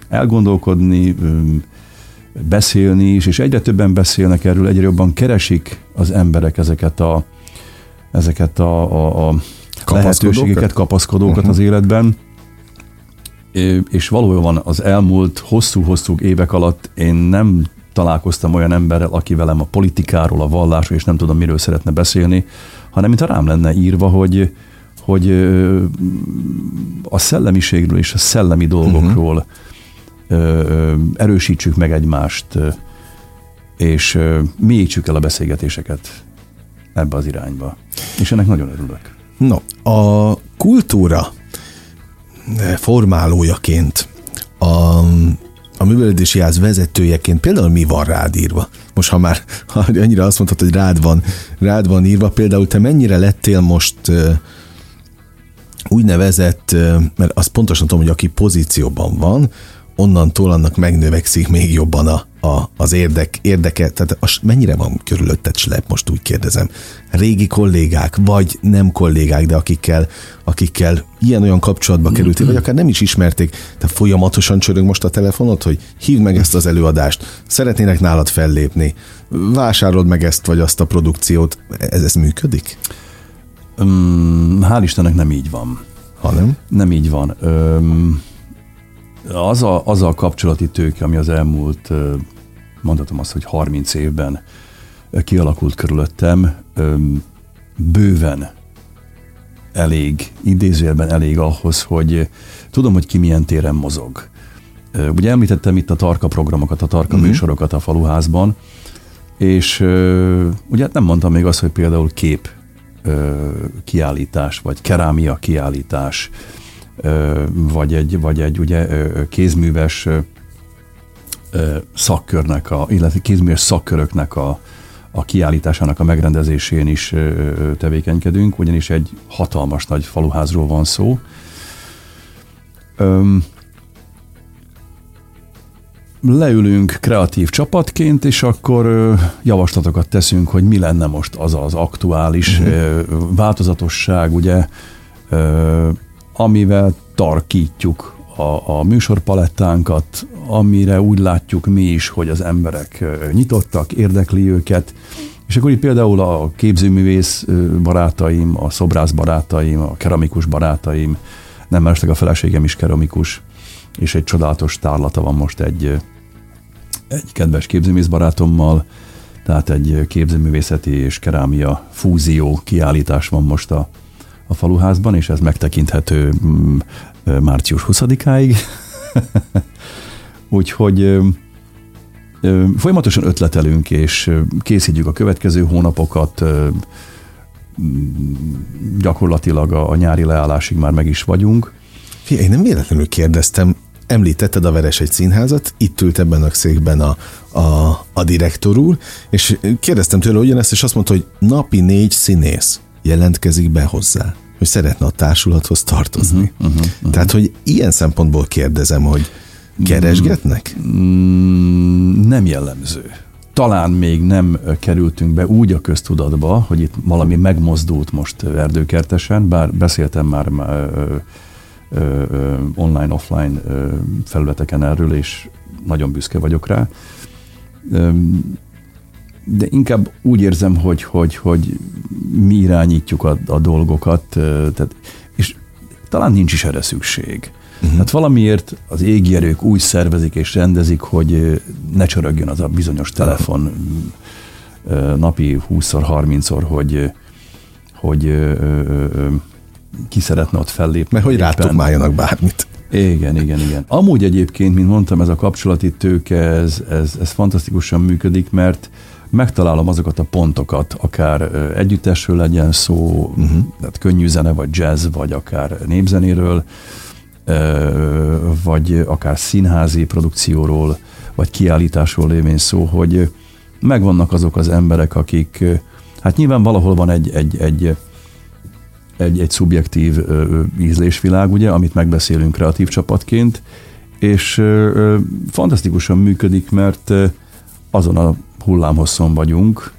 elgondolkodni, ö, beszélni is, és egyre többen beszélnek erről, egyre jobban keresik az emberek ezeket a, ezeket a, a, a lehetőségeket, kapaszkodókat uh-huh. az életben. És valójában az elmúlt hosszú-hosszú évek alatt én nem találkoztam olyan emberrel, aki velem a politikáról, a vallásról, és nem tudom, miről szeretne beszélni, hanem mint rám lenne írva, hogy, hogy a szellemiségről és a szellemi dolgokról uh-huh. erősítsük meg egymást, és mélyítsük el a beszélgetéseket ebbe az irányba. És ennek nagyon örülök. No, a kultúra formálójaként a a művelődési ház vezetőjeként például mi van rád írva? Most ha már ha annyira azt mondtad, hogy rád van, rád van írva, például te mennyire lettél most úgynevezett, mert azt pontosan tudom, hogy aki pozícióban van, onnantól annak megnövekszik még jobban a, a, az érdek, érdeke, tehát az mennyire van körülötted slep, most úgy kérdezem. Régi kollégák, vagy nem kollégák, de akikkel, akikkel ilyen-olyan kapcsolatba kerültél, vagy akár nem is ismerték, te folyamatosan csörög most a telefonot, hogy hívd meg ezt az előadást, szeretnének nálad fellépni, vásárold meg ezt vagy azt a produkciót, ez, ez működik? Um, hál' Istennek nem így van. Ha nem? Nem így van. Um, az a, az a kapcsolati tőke, ami az elmúlt, mondhatom azt, hogy 30 évben kialakult körülöttem, bőven elég, idézőjelben elég ahhoz, hogy tudom, hogy ki milyen téren mozog. Ugye említettem itt a tarka programokat, a tarka uh-huh. műsorokat a faluházban, és ugye hát nem mondtam még azt, hogy például kép kiállítás, vagy kerámia kiállítás, vagy egy, vagy egy ugye kézműves szakkörnek, a, illetve kézműves szakköröknek a, a kiállításának a megrendezésén is tevékenykedünk, ugyanis egy hatalmas nagy faluházról van szó. Öm, leülünk kreatív csapatként, és akkor javaslatokat teszünk, hogy mi lenne most az az aktuális uh-huh. változatosság, ugye, amivel tarkítjuk a, a műsorpalettánkat, amire úgy látjuk mi is, hogy az emberek nyitottak, érdekli őket, és akkor itt például a képzőművész barátaim, a szobrász barátaim, a keramikus barátaim, nem mellesleg a feleségem is keramikus, és egy csodálatos tárlata van most egy, egy kedves képzőművész barátommal, tehát egy képzőművészeti és kerámia fúzió kiállítás van most a, a faluházban, és ez megtekinthető mm, március 20-áig. Úgyhogy folyamatosan ötletelünk, és készítjük a következő hónapokat, mm, gyakorlatilag a, nyári leállásig már meg is vagyunk. Fia, én nem véletlenül kérdeztem, említetted a Veresegy Színházat, itt ült ebben a székben a, a, a direktor úr, és kérdeztem tőle ugyanezt, és azt mondta, hogy napi négy színész jelentkezik be hozzá hogy szeretne a társulathoz tartozni. Uh-huh, uh-huh, uh-huh. Tehát, hogy ilyen szempontból kérdezem, hogy keresgetnek? Mm, nem jellemző. Talán még nem kerültünk be úgy a köztudatba, hogy itt valami megmozdult most erdőkertesen, bár beszéltem már online-offline felületeken erről, és nagyon büszke vagyok rá. De inkább úgy érzem, hogy, hogy, hogy mi irányítjuk a, a dolgokat, tehát, és talán nincs is erre szükség. Uh-huh. Hát valamiért az égi erők úgy szervezik és rendezik, hogy ne csörögjön az a bizonyos telefon napi 20-szor, 30-szor, hogy, hogy ki szeretne ott fellépni. Mert hogy rátok májanak bármit. Igen, igen, igen. Amúgy egyébként, mint mondtam, ez a kapcsolati tőke, ez, ez, ez fantasztikusan működik, mert megtalálom azokat a pontokat, akár együttesről legyen szó, uh-huh. tehát könnyű zene, vagy jazz, vagy akár népzenéről, vagy akár színházi produkcióról, vagy kiállításról lévén szó, hogy megvannak azok az emberek, akik, hát nyilván valahol van egy, egy, egy, egy, egy szubjektív ízlésvilág, ugye, amit megbeszélünk kreatív csapatként, és fantasztikusan működik, mert azon a hullámhosszon vagyunk,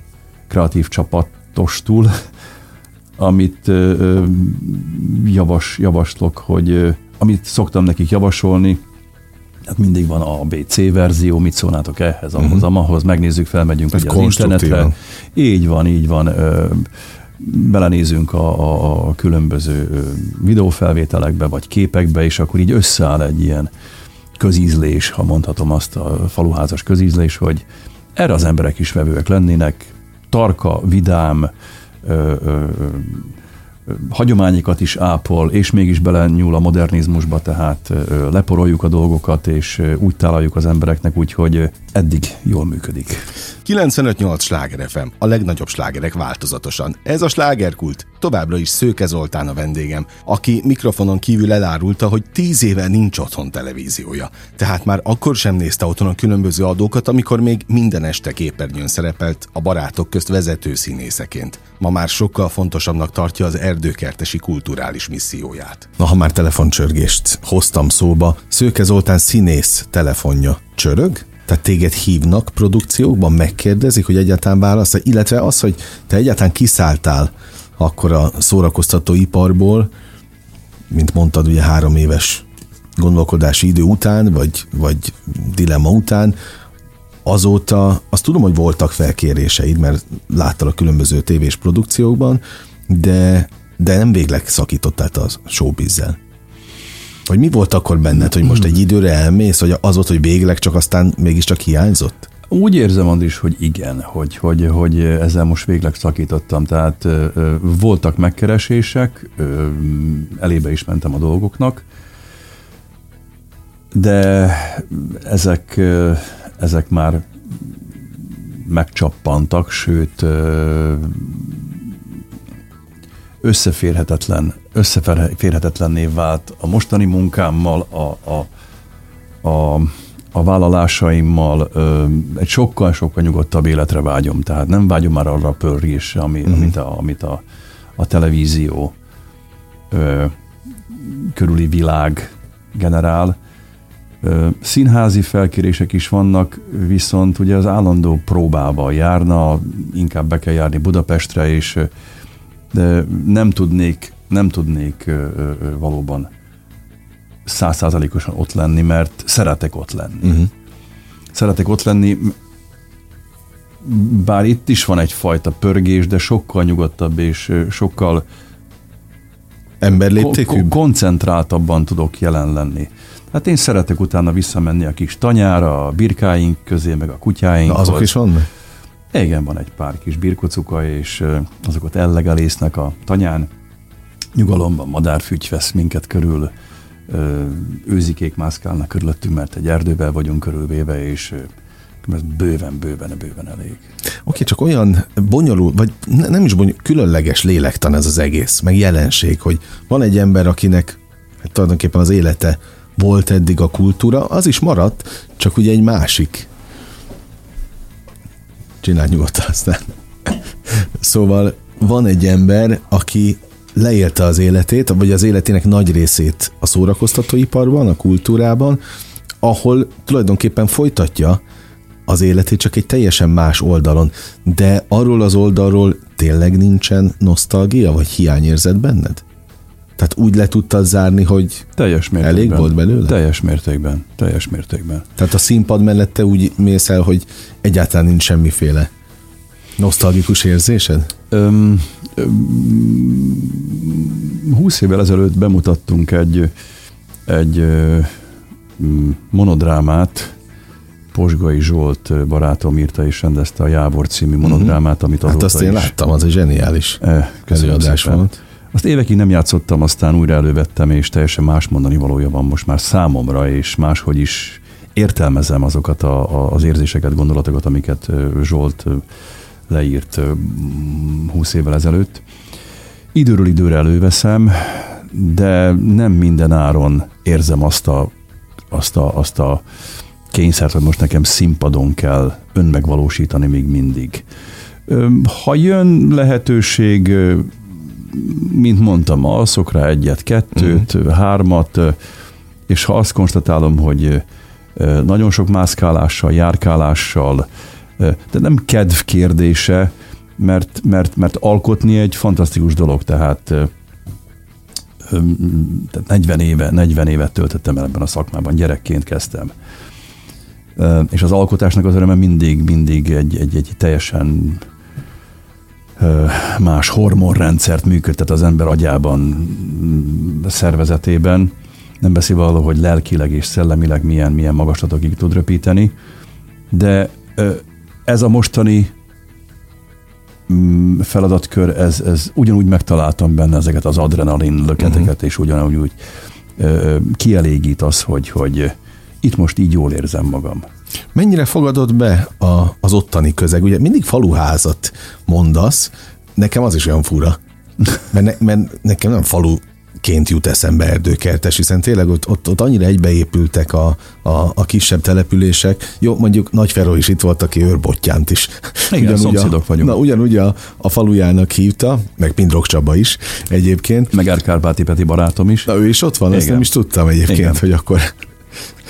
kreatív csapatostul, amit javas, javaslok, hogy amit szoktam nekik javasolni, hát mindig van a BC verzió, mit szólnátok ehhez, ahhoz, uh-huh. ahhoz, megnézzük, felmegyünk ugye az internetre. Így van, így van. Belenézünk a, a, a különböző videófelvételekbe, vagy képekbe, és akkor így összeáll egy ilyen közízlés, ha mondhatom azt, a faluházas közízlés, hogy erre az emberek is vevőek lennének, tarka, vidám, ö, ö, hagyományokat is ápol, és mégis belenyúl a modernizmusba, tehát leporoljuk a dolgokat, és úgy találjuk az embereknek, úgyhogy eddig jól működik. 95-8 sláger FM, a legnagyobb slágerek változatosan. Ez a slágerkult. Továbbra is Szőke Zoltán a vendégem, aki mikrofonon kívül elárulta, hogy tíz éve nincs otthon televíziója. Tehát már akkor sem nézte otthon a különböző adókat, amikor még minden este képernyőn szerepelt a barátok közt vezető színészeként. Ma már sokkal fontosabbnak tartja az erdőkertesi kulturális misszióját. Na, ha már telefoncsörgést hoztam szóba, Szőke Zoltán színész telefonja csörög? Tehát téged hívnak produkciókban, megkérdezik, hogy egyáltalán válasz, illetve az, hogy te egyáltalán kiszálltál akkor a szórakoztató iparból, mint mondtad, ugye három éves gondolkodási idő után, vagy, vagy dilemma után, azóta azt tudom, hogy voltak felkéréseid, mert láttál a különböző tévés produkciókban, de, de nem végleg szakítottál a showbizzel. Vagy mi volt akkor benned, hogy most egy időre elmész, vagy az volt, hogy végleg csak aztán mégiscsak hiányzott? Úgy érzem, Andris, hogy igen, hogy, hogy, hogy ezzel most végleg szakítottam. Tehát ö, voltak megkeresések, ö, elébe is mentem a dolgoknak, de ezek, ö, ezek már megcsappantak, sőt összeférhetetlen, összeférhetetlenné vált a mostani munkámmal, a, a, a a vállalásaimmal ö, egy sokkal-sokkal nyugodtabb életre vágyom. Tehát nem vágyom már arra a pörgésre, ami, uh-huh. amit, a, amit a, a televízió ö, körüli világ generál. Ö, színházi felkérések is vannak, viszont ugye az állandó próbába járna, inkább be kell járni Budapestre, és de nem tudnék, nem tudnék valóban százszázalékosan ott lenni, mert szeretek ott lenni. Uh-huh. Szeretek ott lenni, bár itt is van egyfajta pörgés, de sokkal nyugodtabb és sokkal emberléptékűbb? Ko- koncentráltabban tudok jelen lenni. Hát én szeretek utána visszamenni a kis tanyára, a birkáink közé, meg a kutyáink. azok is vannak? Igen, van egy pár kis birkocuka, és azokat ellegelésznek a tanyán. Nyugalomban madárfügy vesz minket körül, őzikék mászkálnak körülöttünk, mert egy erdőben vagyunk körülvéve, és ez bőven, bőven, bőven elég. Oké, csak olyan bonyolult, vagy nem is bonyolult, különleges lélektan ez az egész, meg jelenség, hogy van egy ember, akinek hát tulajdonképpen az élete volt eddig a kultúra, az is maradt, csak ugye egy másik. Csinálj nyugodtan aztán. szóval van egy ember, aki leélte az életét, vagy az életének nagy részét a szórakoztatóiparban, a kultúrában, ahol tulajdonképpen folytatja az életét csak egy teljesen más oldalon. De arról az oldalról tényleg nincsen nosztalgia, vagy hiányérzet benned? Tehát úgy le tudtad zárni, hogy teljes mértékben, elég volt belőle? Teljes mértékben, teljes mértékben. Tehát a színpad mellette úgy mész el, hogy egyáltalán nincs semmiféle nosztalgikus érzésed? Öm, öm, 20 évvel ezelőtt bemutattunk egy, egy monodrámát, Posgai Zsolt barátom írta és rendezte a Jávor című mhm. monodrámát, amit azóta Hát azt én láttam, az egy zseniális e, előadás volt. Azt évekig nem játszottam, aztán újra elővettem, és teljesen más mondani valója van most már számomra, és máshogy is értelmezem azokat a, a, az érzéseket, gondolatokat, amiket Zsolt leírt 20 évvel ezelőtt. Időről időre előveszem, de nem minden áron érzem azt a, azt a, azt a kényszert, hogy most nekem színpadon kell önmegvalósítani még mindig. Ha jön lehetőség, mint mondtam, alszok rá egyet, kettőt, uh-huh. hármat, és ha azt konstatálom, hogy nagyon sok mászkálással, járkálással, de nem kedv kérdése, mert, mert, mert alkotni egy fantasztikus dolog, tehát, tehát 40 éve, 40 évet töltöttem el ebben a szakmában, gyerekként kezdtem. És az alkotásnak az öröme mindig, mindig egy, egy, egy teljesen más hormonrendszert működtet az ember agyában, szervezetében. Nem beszélve arról, hogy lelkileg és szellemileg milyen, milyen magaslatokig tud röpíteni, de ez a mostani mm, feladatkör, ez, ez ugyanúgy megtaláltam benne ezeket az adrenalin löketeket, uh-huh. és ugyanúgy úgy kielégít az, hogy, hogy itt most így jól érzem magam. Mennyire fogadod be a, az ottani közeg? Ugye mindig faluházat mondasz, nekem az is olyan fura, mert, ne, mert nekem nem falu ként jut eszembe erdőkertes, hiszen tényleg ott, ott, ott annyira egybeépültek a, a, a kisebb települések. Jó, mondjuk Nagyferó is itt volt, aki őrbottyánt is. Igen, ugyanúgy a, vagyunk. Na, ugyanúgy a, a falujának hívta, meg Pindrok Csaba is egyébként. Meg Erkárpáti Peti barátom is. Na, ő is ott van, Igen. ezt nem is tudtam egyébként, Igen. hogy akkor...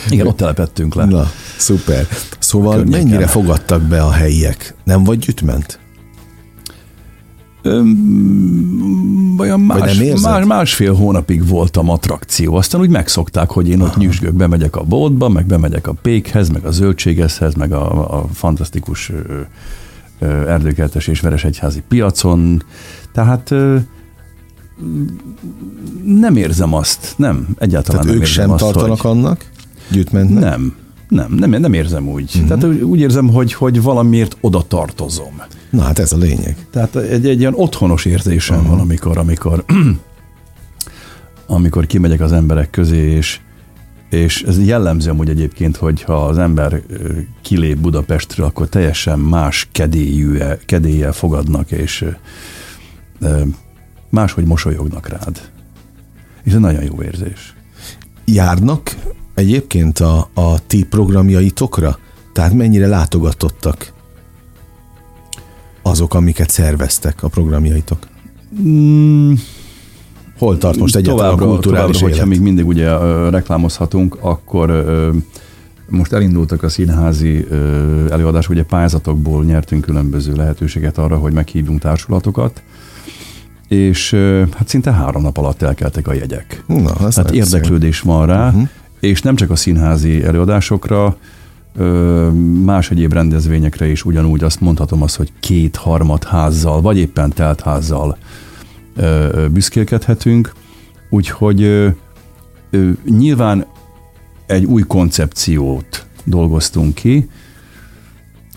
Igen, ott telepettünk le. Na, szuper. Szóval Környéken. mennyire fogadtak be a helyiek? Nem vagy gyütment? olyan más, más, másfél hónapig voltam attrakció. Aztán úgy megszokták, hogy én ott Aha. nyüzsgök, bemegyek a boltba, meg bemegyek a pékhez, meg a zöldségeshez, meg a, a fantasztikus erdőkertes és veresegyházi piacon. Tehát nem érzem azt, nem, egyáltalán Tehát nem ők érzem sem azt, tartanak hogy... annak? Gyűjtmentnek? Nem, Nem, nem, nem érzem úgy. Uh-huh. Tehát úgy érzem, hogy, hogy valamiért oda tartozom. Na hát ez a lényeg. Tehát egy, egy ilyen otthonos érzésem uh-huh. van, amikor, amikor, amikor kimegyek az emberek közé, és, és ez jellemző amúgy egyébként, hogy ha az ember kilép Budapestről, akkor teljesen más kedélyű, kedéllyel fogadnak, és máshogy mosolyognak rád. És ez nagyon jó érzés. Járnak egyébként a, a ti programjaitokra? Tehát mennyire látogatottak azok, amiket szerveztek a programjaitok? Mm, Hol tart most egyáltalán továbbra, a kulturális továbbra, élet? még mindig ugye uh, reklámozhatunk, akkor uh, most elindultak a színházi előadások, ugye pályázatokból nyertünk különböző lehetőséget arra, hogy meghívjunk társulatokat, és hát szinte három nap alatt elkeltek a jegyek. Na, hát érdeklődés van rá, uh-huh. És nem csak a színházi előadásokra, más egyéb rendezvényekre is ugyanúgy azt mondhatom azt, hogy két-harmad házzal, vagy éppen telt házzal büszkélkedhetünk, úgyhogy nyilván egy új koncepciót dolgoztunk ki,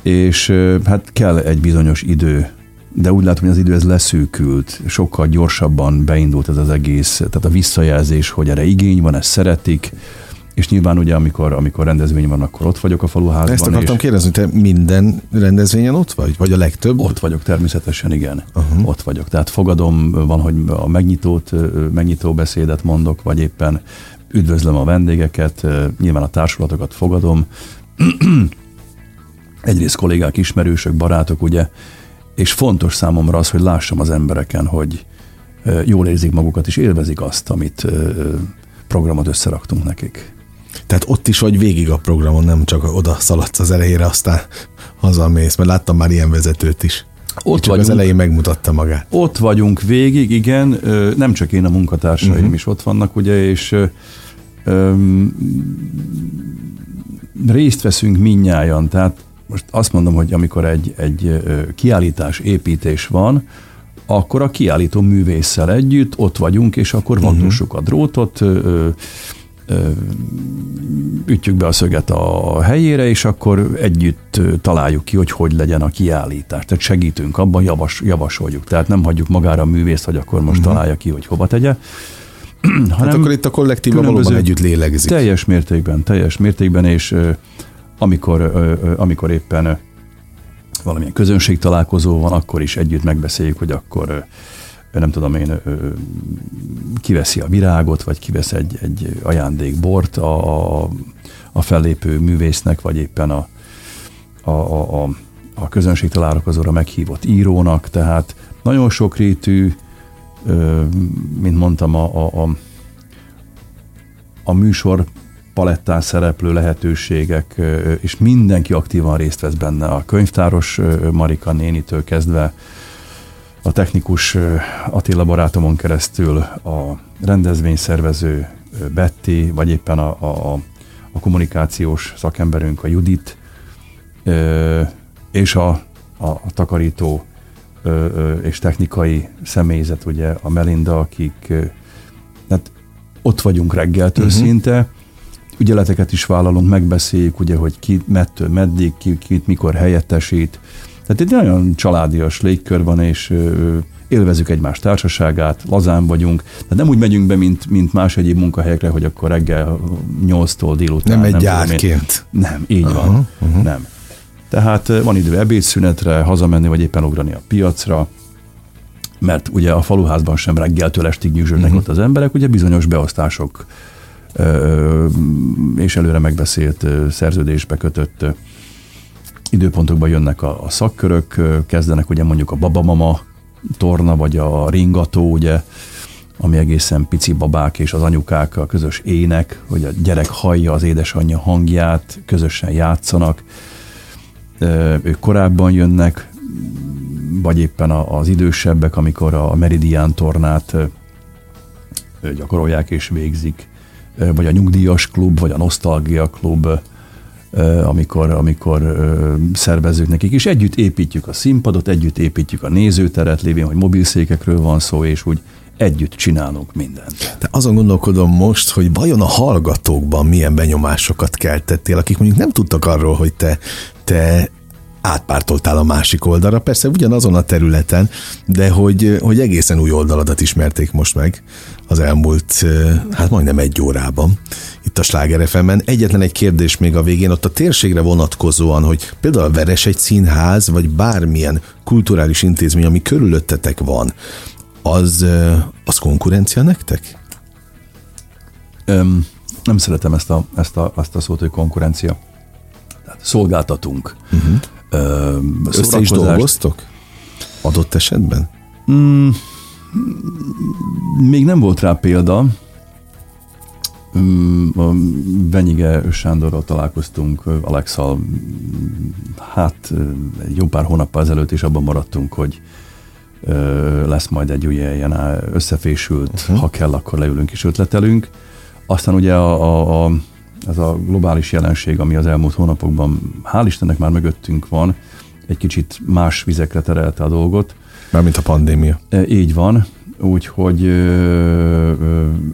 és hát kell egy bizonyos idő, de úgy látom, hogy az idő ez leszűkült, sokkal gyorsabban beindult ez az egész, tehát a visszajelzés, hogy erre igény van, ezt szeretik, és nyilván ugye, amikor, amikor rendezvény van, akkor ott vagyok a faluházban. Ezt akartam és kérdezni, te minden rendezvényen ott vagy? Vagy a legtöbb? Ott vagyok természetesen, igen. Uh-huh. Ott vagyok. Tehát fogadom, van, hogy a megnyitót, megnyitó beszédet mondok, vagy éppen üdvözlöm a vendégeket, nyilván a társulatokat fogadom. Egyrészt kollégák, ismerősök, barátok, ugye, és fontos számomra az, hogy lássam az embereken, hogy jól érzik magukat, és élvezik azt, amit programot összeraktunk nekik. Tehát ott is vagy végig a programon, nem csak oda szaladsz az elejére, aztán hazamész, mert láttam már ilyen vezetőt is. Ott csak vagyunk, az elején megmutatta magát. Ott vagyunk végig, igen, nem csak én, a munkatársaim uh-huh. is ott vannak, ugye, és um, részt veszünk minnyáján, tehát most azt mondom, hogy amikor egy, egy kiállítás, építés van, akkor a kiállító művésszel együtt ott vagyunk, és akkor uh-huh. vantussuk a drótot, ö, ö, ütjük be a szöget a helyére, és akkor együtt találjuk ki, hogy hogy legyen a kiállítás. Tehát segítünk abban, javas, javasoljuk. Tehát nem hagyjuk magára a művészt, hogy akkor most uh-huh. találja ki, hogy hova tegye. Hanem hát akkor itt a kollektíva valóban együtt lélegzik. Teljes mértékben, teljes mértékben, és amikor, amikor éppen valamilyen közönség találkozó van, akkor is együtt megbeszéljük, hogy akkor nem tudom én, kiveszi a virágot, vagy kivesz egy, egy ajándékbort a, a fellépő művésznek, vagy éppen a, a, a, a közönség találkozóra meghívott írónak, tehát nagyon sokrétű, mint mondtam, a, a, a, a műsor palettán szereplő lehetőségek, és mindenki aktívan részt vesz benne. A könyvtáros Marika nénitől kezdve a technikus Attila barátomon keresztül a rendezvényszervező Betty, vagy éppen a, a, a kommunikációs szakemberünk a Judit, és a, a, a takarító és technikai személyzet, ugye a Melinda, akik hát ott vagyunk reggeltől uh-huh. szinte, ügyeleteket is vállalunk, megbeszéljük, ugye, hogy ki mettől meddig, ki, ki mikor helyettesít. Tehát egy nagyon családias légkör van, és élvezük egymás társaságát, lazán vagyunk. Tehát nem úgy megyünk be, mint, mint más egyéb munkahelyekre, hogy akkor reggel 8-tól délután. Nem egy nem gyárként. Nem, így uh-huh, van. Uh-huh. Nem. Tehát van idő ebédszünetre, hazamenni, vagy éppen ugrani a piacra, mert ugye a faluházban sem reggeltől estig nyűzsölnek uh-huh. ott az emberek, ugye bizonyos beosztások és előre megbeszélt szerződésbe kötött időpontokban jönnek a, a szakkörök, kezdenek ugye mondjuk a babamama torna, vagy a ringató, ugye, ami egészen pici babák és az anyukák a közös ének, hogy a gyerek hallja az édesanyja hangját, közösen játszanak. Ők korábban jönnek, vagy éppen az idősebbek, amikor a meridián tornát gyakorolják és végzik vagy a nyugdíjas klub, vagy a nosztalgia klub, amikor, amikor szervezők nekik, és együtt építjük a színpadot, együtt építjük a nézőteret, lévén, hogy mobilszékekről van szó, és úgy együtt csinálunk mindent. De azon gondolkodom most, hogy vajon a hallgatókban milyen benyomásokat keltettél, akik mondjuk nem tudtak arról, hogy te, te átpártoltál a másik oldalra, persze ugyanazon a területen, de hogy, hogy egészen új oldaladat ismerték most meg az elmúlt, hát majdnem egy órában itt a Sláger fm Egyetlen egy kérdés még a végén, ott a térségre vonatkozóan, hogy például a Veres egy színház, vagy bármilyen kulturális intézmény, ami körülöttetek van, az, az konkurencia nektek? Öm, nem szeretem ezt a, ezt, a, ezt a szót, hogy konkurencia. Tehát szolgáltatunk. Uh-huh. Öm, Össze is dolgoztok? Adott esetben? Mm, még nem volt rá példa. Mm, a Benyige Sándorral találkoztunk, Alexal, hát egy jó pár hónappal ezelőtt is abban maradtunk, hogy lesz majd egy ugye ilyen összefésült, uh-huh. ha kell, akkor leülünk és ötletelünk. Aztán ugye a, a, a, ez a globális jelenség, ami az elmúlt hónapokban, hál' Istennek már mögöttünk van, egy kicsit más vizekre terelte a dolgot. Mármint a pandémia. Így van, úgyhogy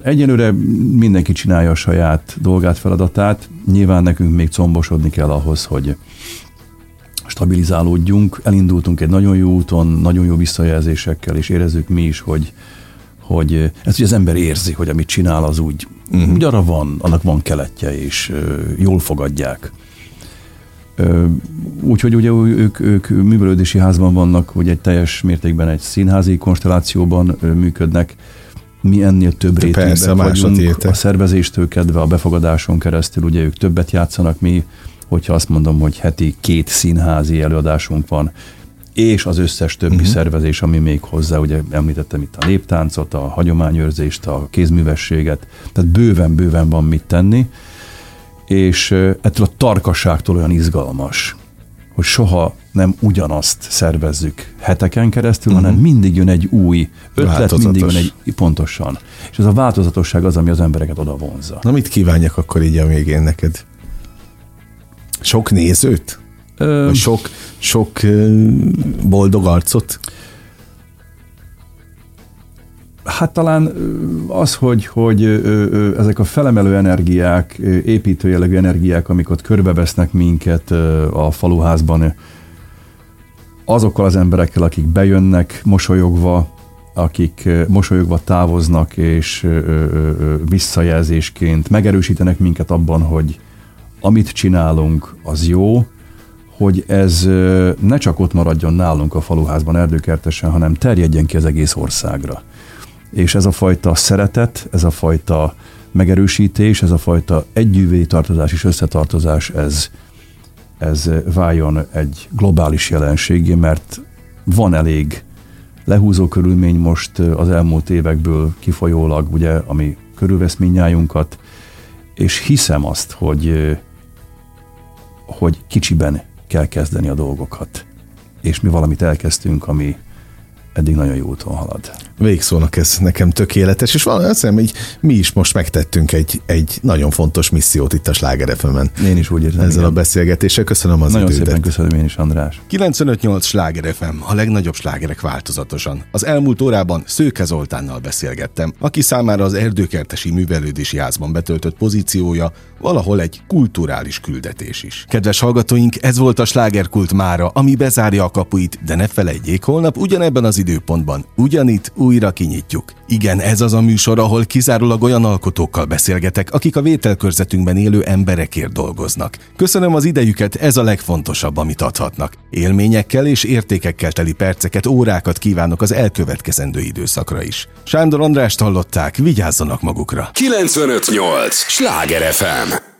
egyelőre mindenki csinálja a saját dolgát, feladatát. Nyilván nekünk még combosodni kell ahhoz, hogy stabilizálódjunk. Elindultunk egy nagyon jó úton, nagyon jó visszajelzésekkel, és érezzük mi is, hogy, hogy ez ugye az ember érzi, hogy amit csinál, az úgy, uh-huh. úgy arra van, annak van keletje, és jól fogadják. Úgyhogy ugye ők, ők művelődési házban vannak, hogy egy teljes mértékben egy színházi konstellációban működnek. Mi ennél több rétegben vagyunk, a szervezéstől kedve, a befogadáson keresztül, ugye ők többet játszanak, mi hogyha azt mondom, hogy heti két színházi előadásunk van, és az összes többi uh-huh. szervezés, ami még hozzá, ugye említettem itt a néptáncot, a hagyományőrzést, a kézművességet, tehát bőven-bőven van mit tenni, és ettől a tarkasságtól olyan izgalmas, hogy soha nem ugyanazt szervezzük heteken keresztül, uh-huh. hanem mindig jön egy új ötlet, mindig jön egy pontosan. És ez a változatosság az, ami az embereket oda vonza. Na mit kívánjak akkor így a végén neked? Sok nézőt? Ö... Vagy sok, sok boldog arcot? Hát talán az, hogy, hogy ezek a felemelő energiák, építőjelegű energiák, amik ott körbevesznek minket a faluházban, azokkal az emberekkel, akik bejönnek mosolyogva, akik mosolyogva távoznak, és visszajelzésként megerősítenek minket abban, hogy amit csinálunk, az jó, hogy ez ne csak ott maradjon nálunk a faluházban erdőkertesen, hanem terjedjen ki az egész országra. És ez a fajta szeretet, ez a fajta megerősítés, ez a fajta együvé tartozás és összetartozás, ez, ez váljon egy globális jelenségé, mert van elég lehúzó körülmény most az elmúlt évekből kifolyólag, ugye, ami körülvesz minnyájunkat, és hiszem azt, hogy hogy kicsiben kell kezdeni a dolgokat. És mi valamit elkezdtünk, ami eddig nagyon jó úton halad. Végszónak ez nekem tökéletes, és valami azt hiszem, hogy mi is most megtettünk egy, egy nagyon fontos missziót itt a Sláger fm Én is úgy érzem. Ezzel igen. a beszélgetéssel köszönöm az Nagyon idődet. szépen köszönöm én is, András. 958 Sláger FM, a legnagyobb slágerek változatosan. Az elmúlt órában Szőke Zoltánnal beszélgettem, aki számára az erdőkertesi művelődési házban betöltött pozíciója valahol egy kulturális küldetés is. Kedves hallgatóink, ez volt a slágerkult mára, ami bezárja a kapuit, de ne felejtjék, holnap ugyanebben az időpontban, ugyanitt újra kinyitjuk. Igen, ez az a műsor, ahol kizárólag olyan alkotókkal beszélgetek, akik a vételkörzetünkben élő emberekért dolgoznak. Köszönöm az idejüket, ez a legfontosabb, amit adhatnak. Élményekkel és értékekkel teli perceket, órákat kívánok az elkövetkezendő időszakra is. Sándor Andrást hallották, vigyázzanak magukra. 958! Sláger FM!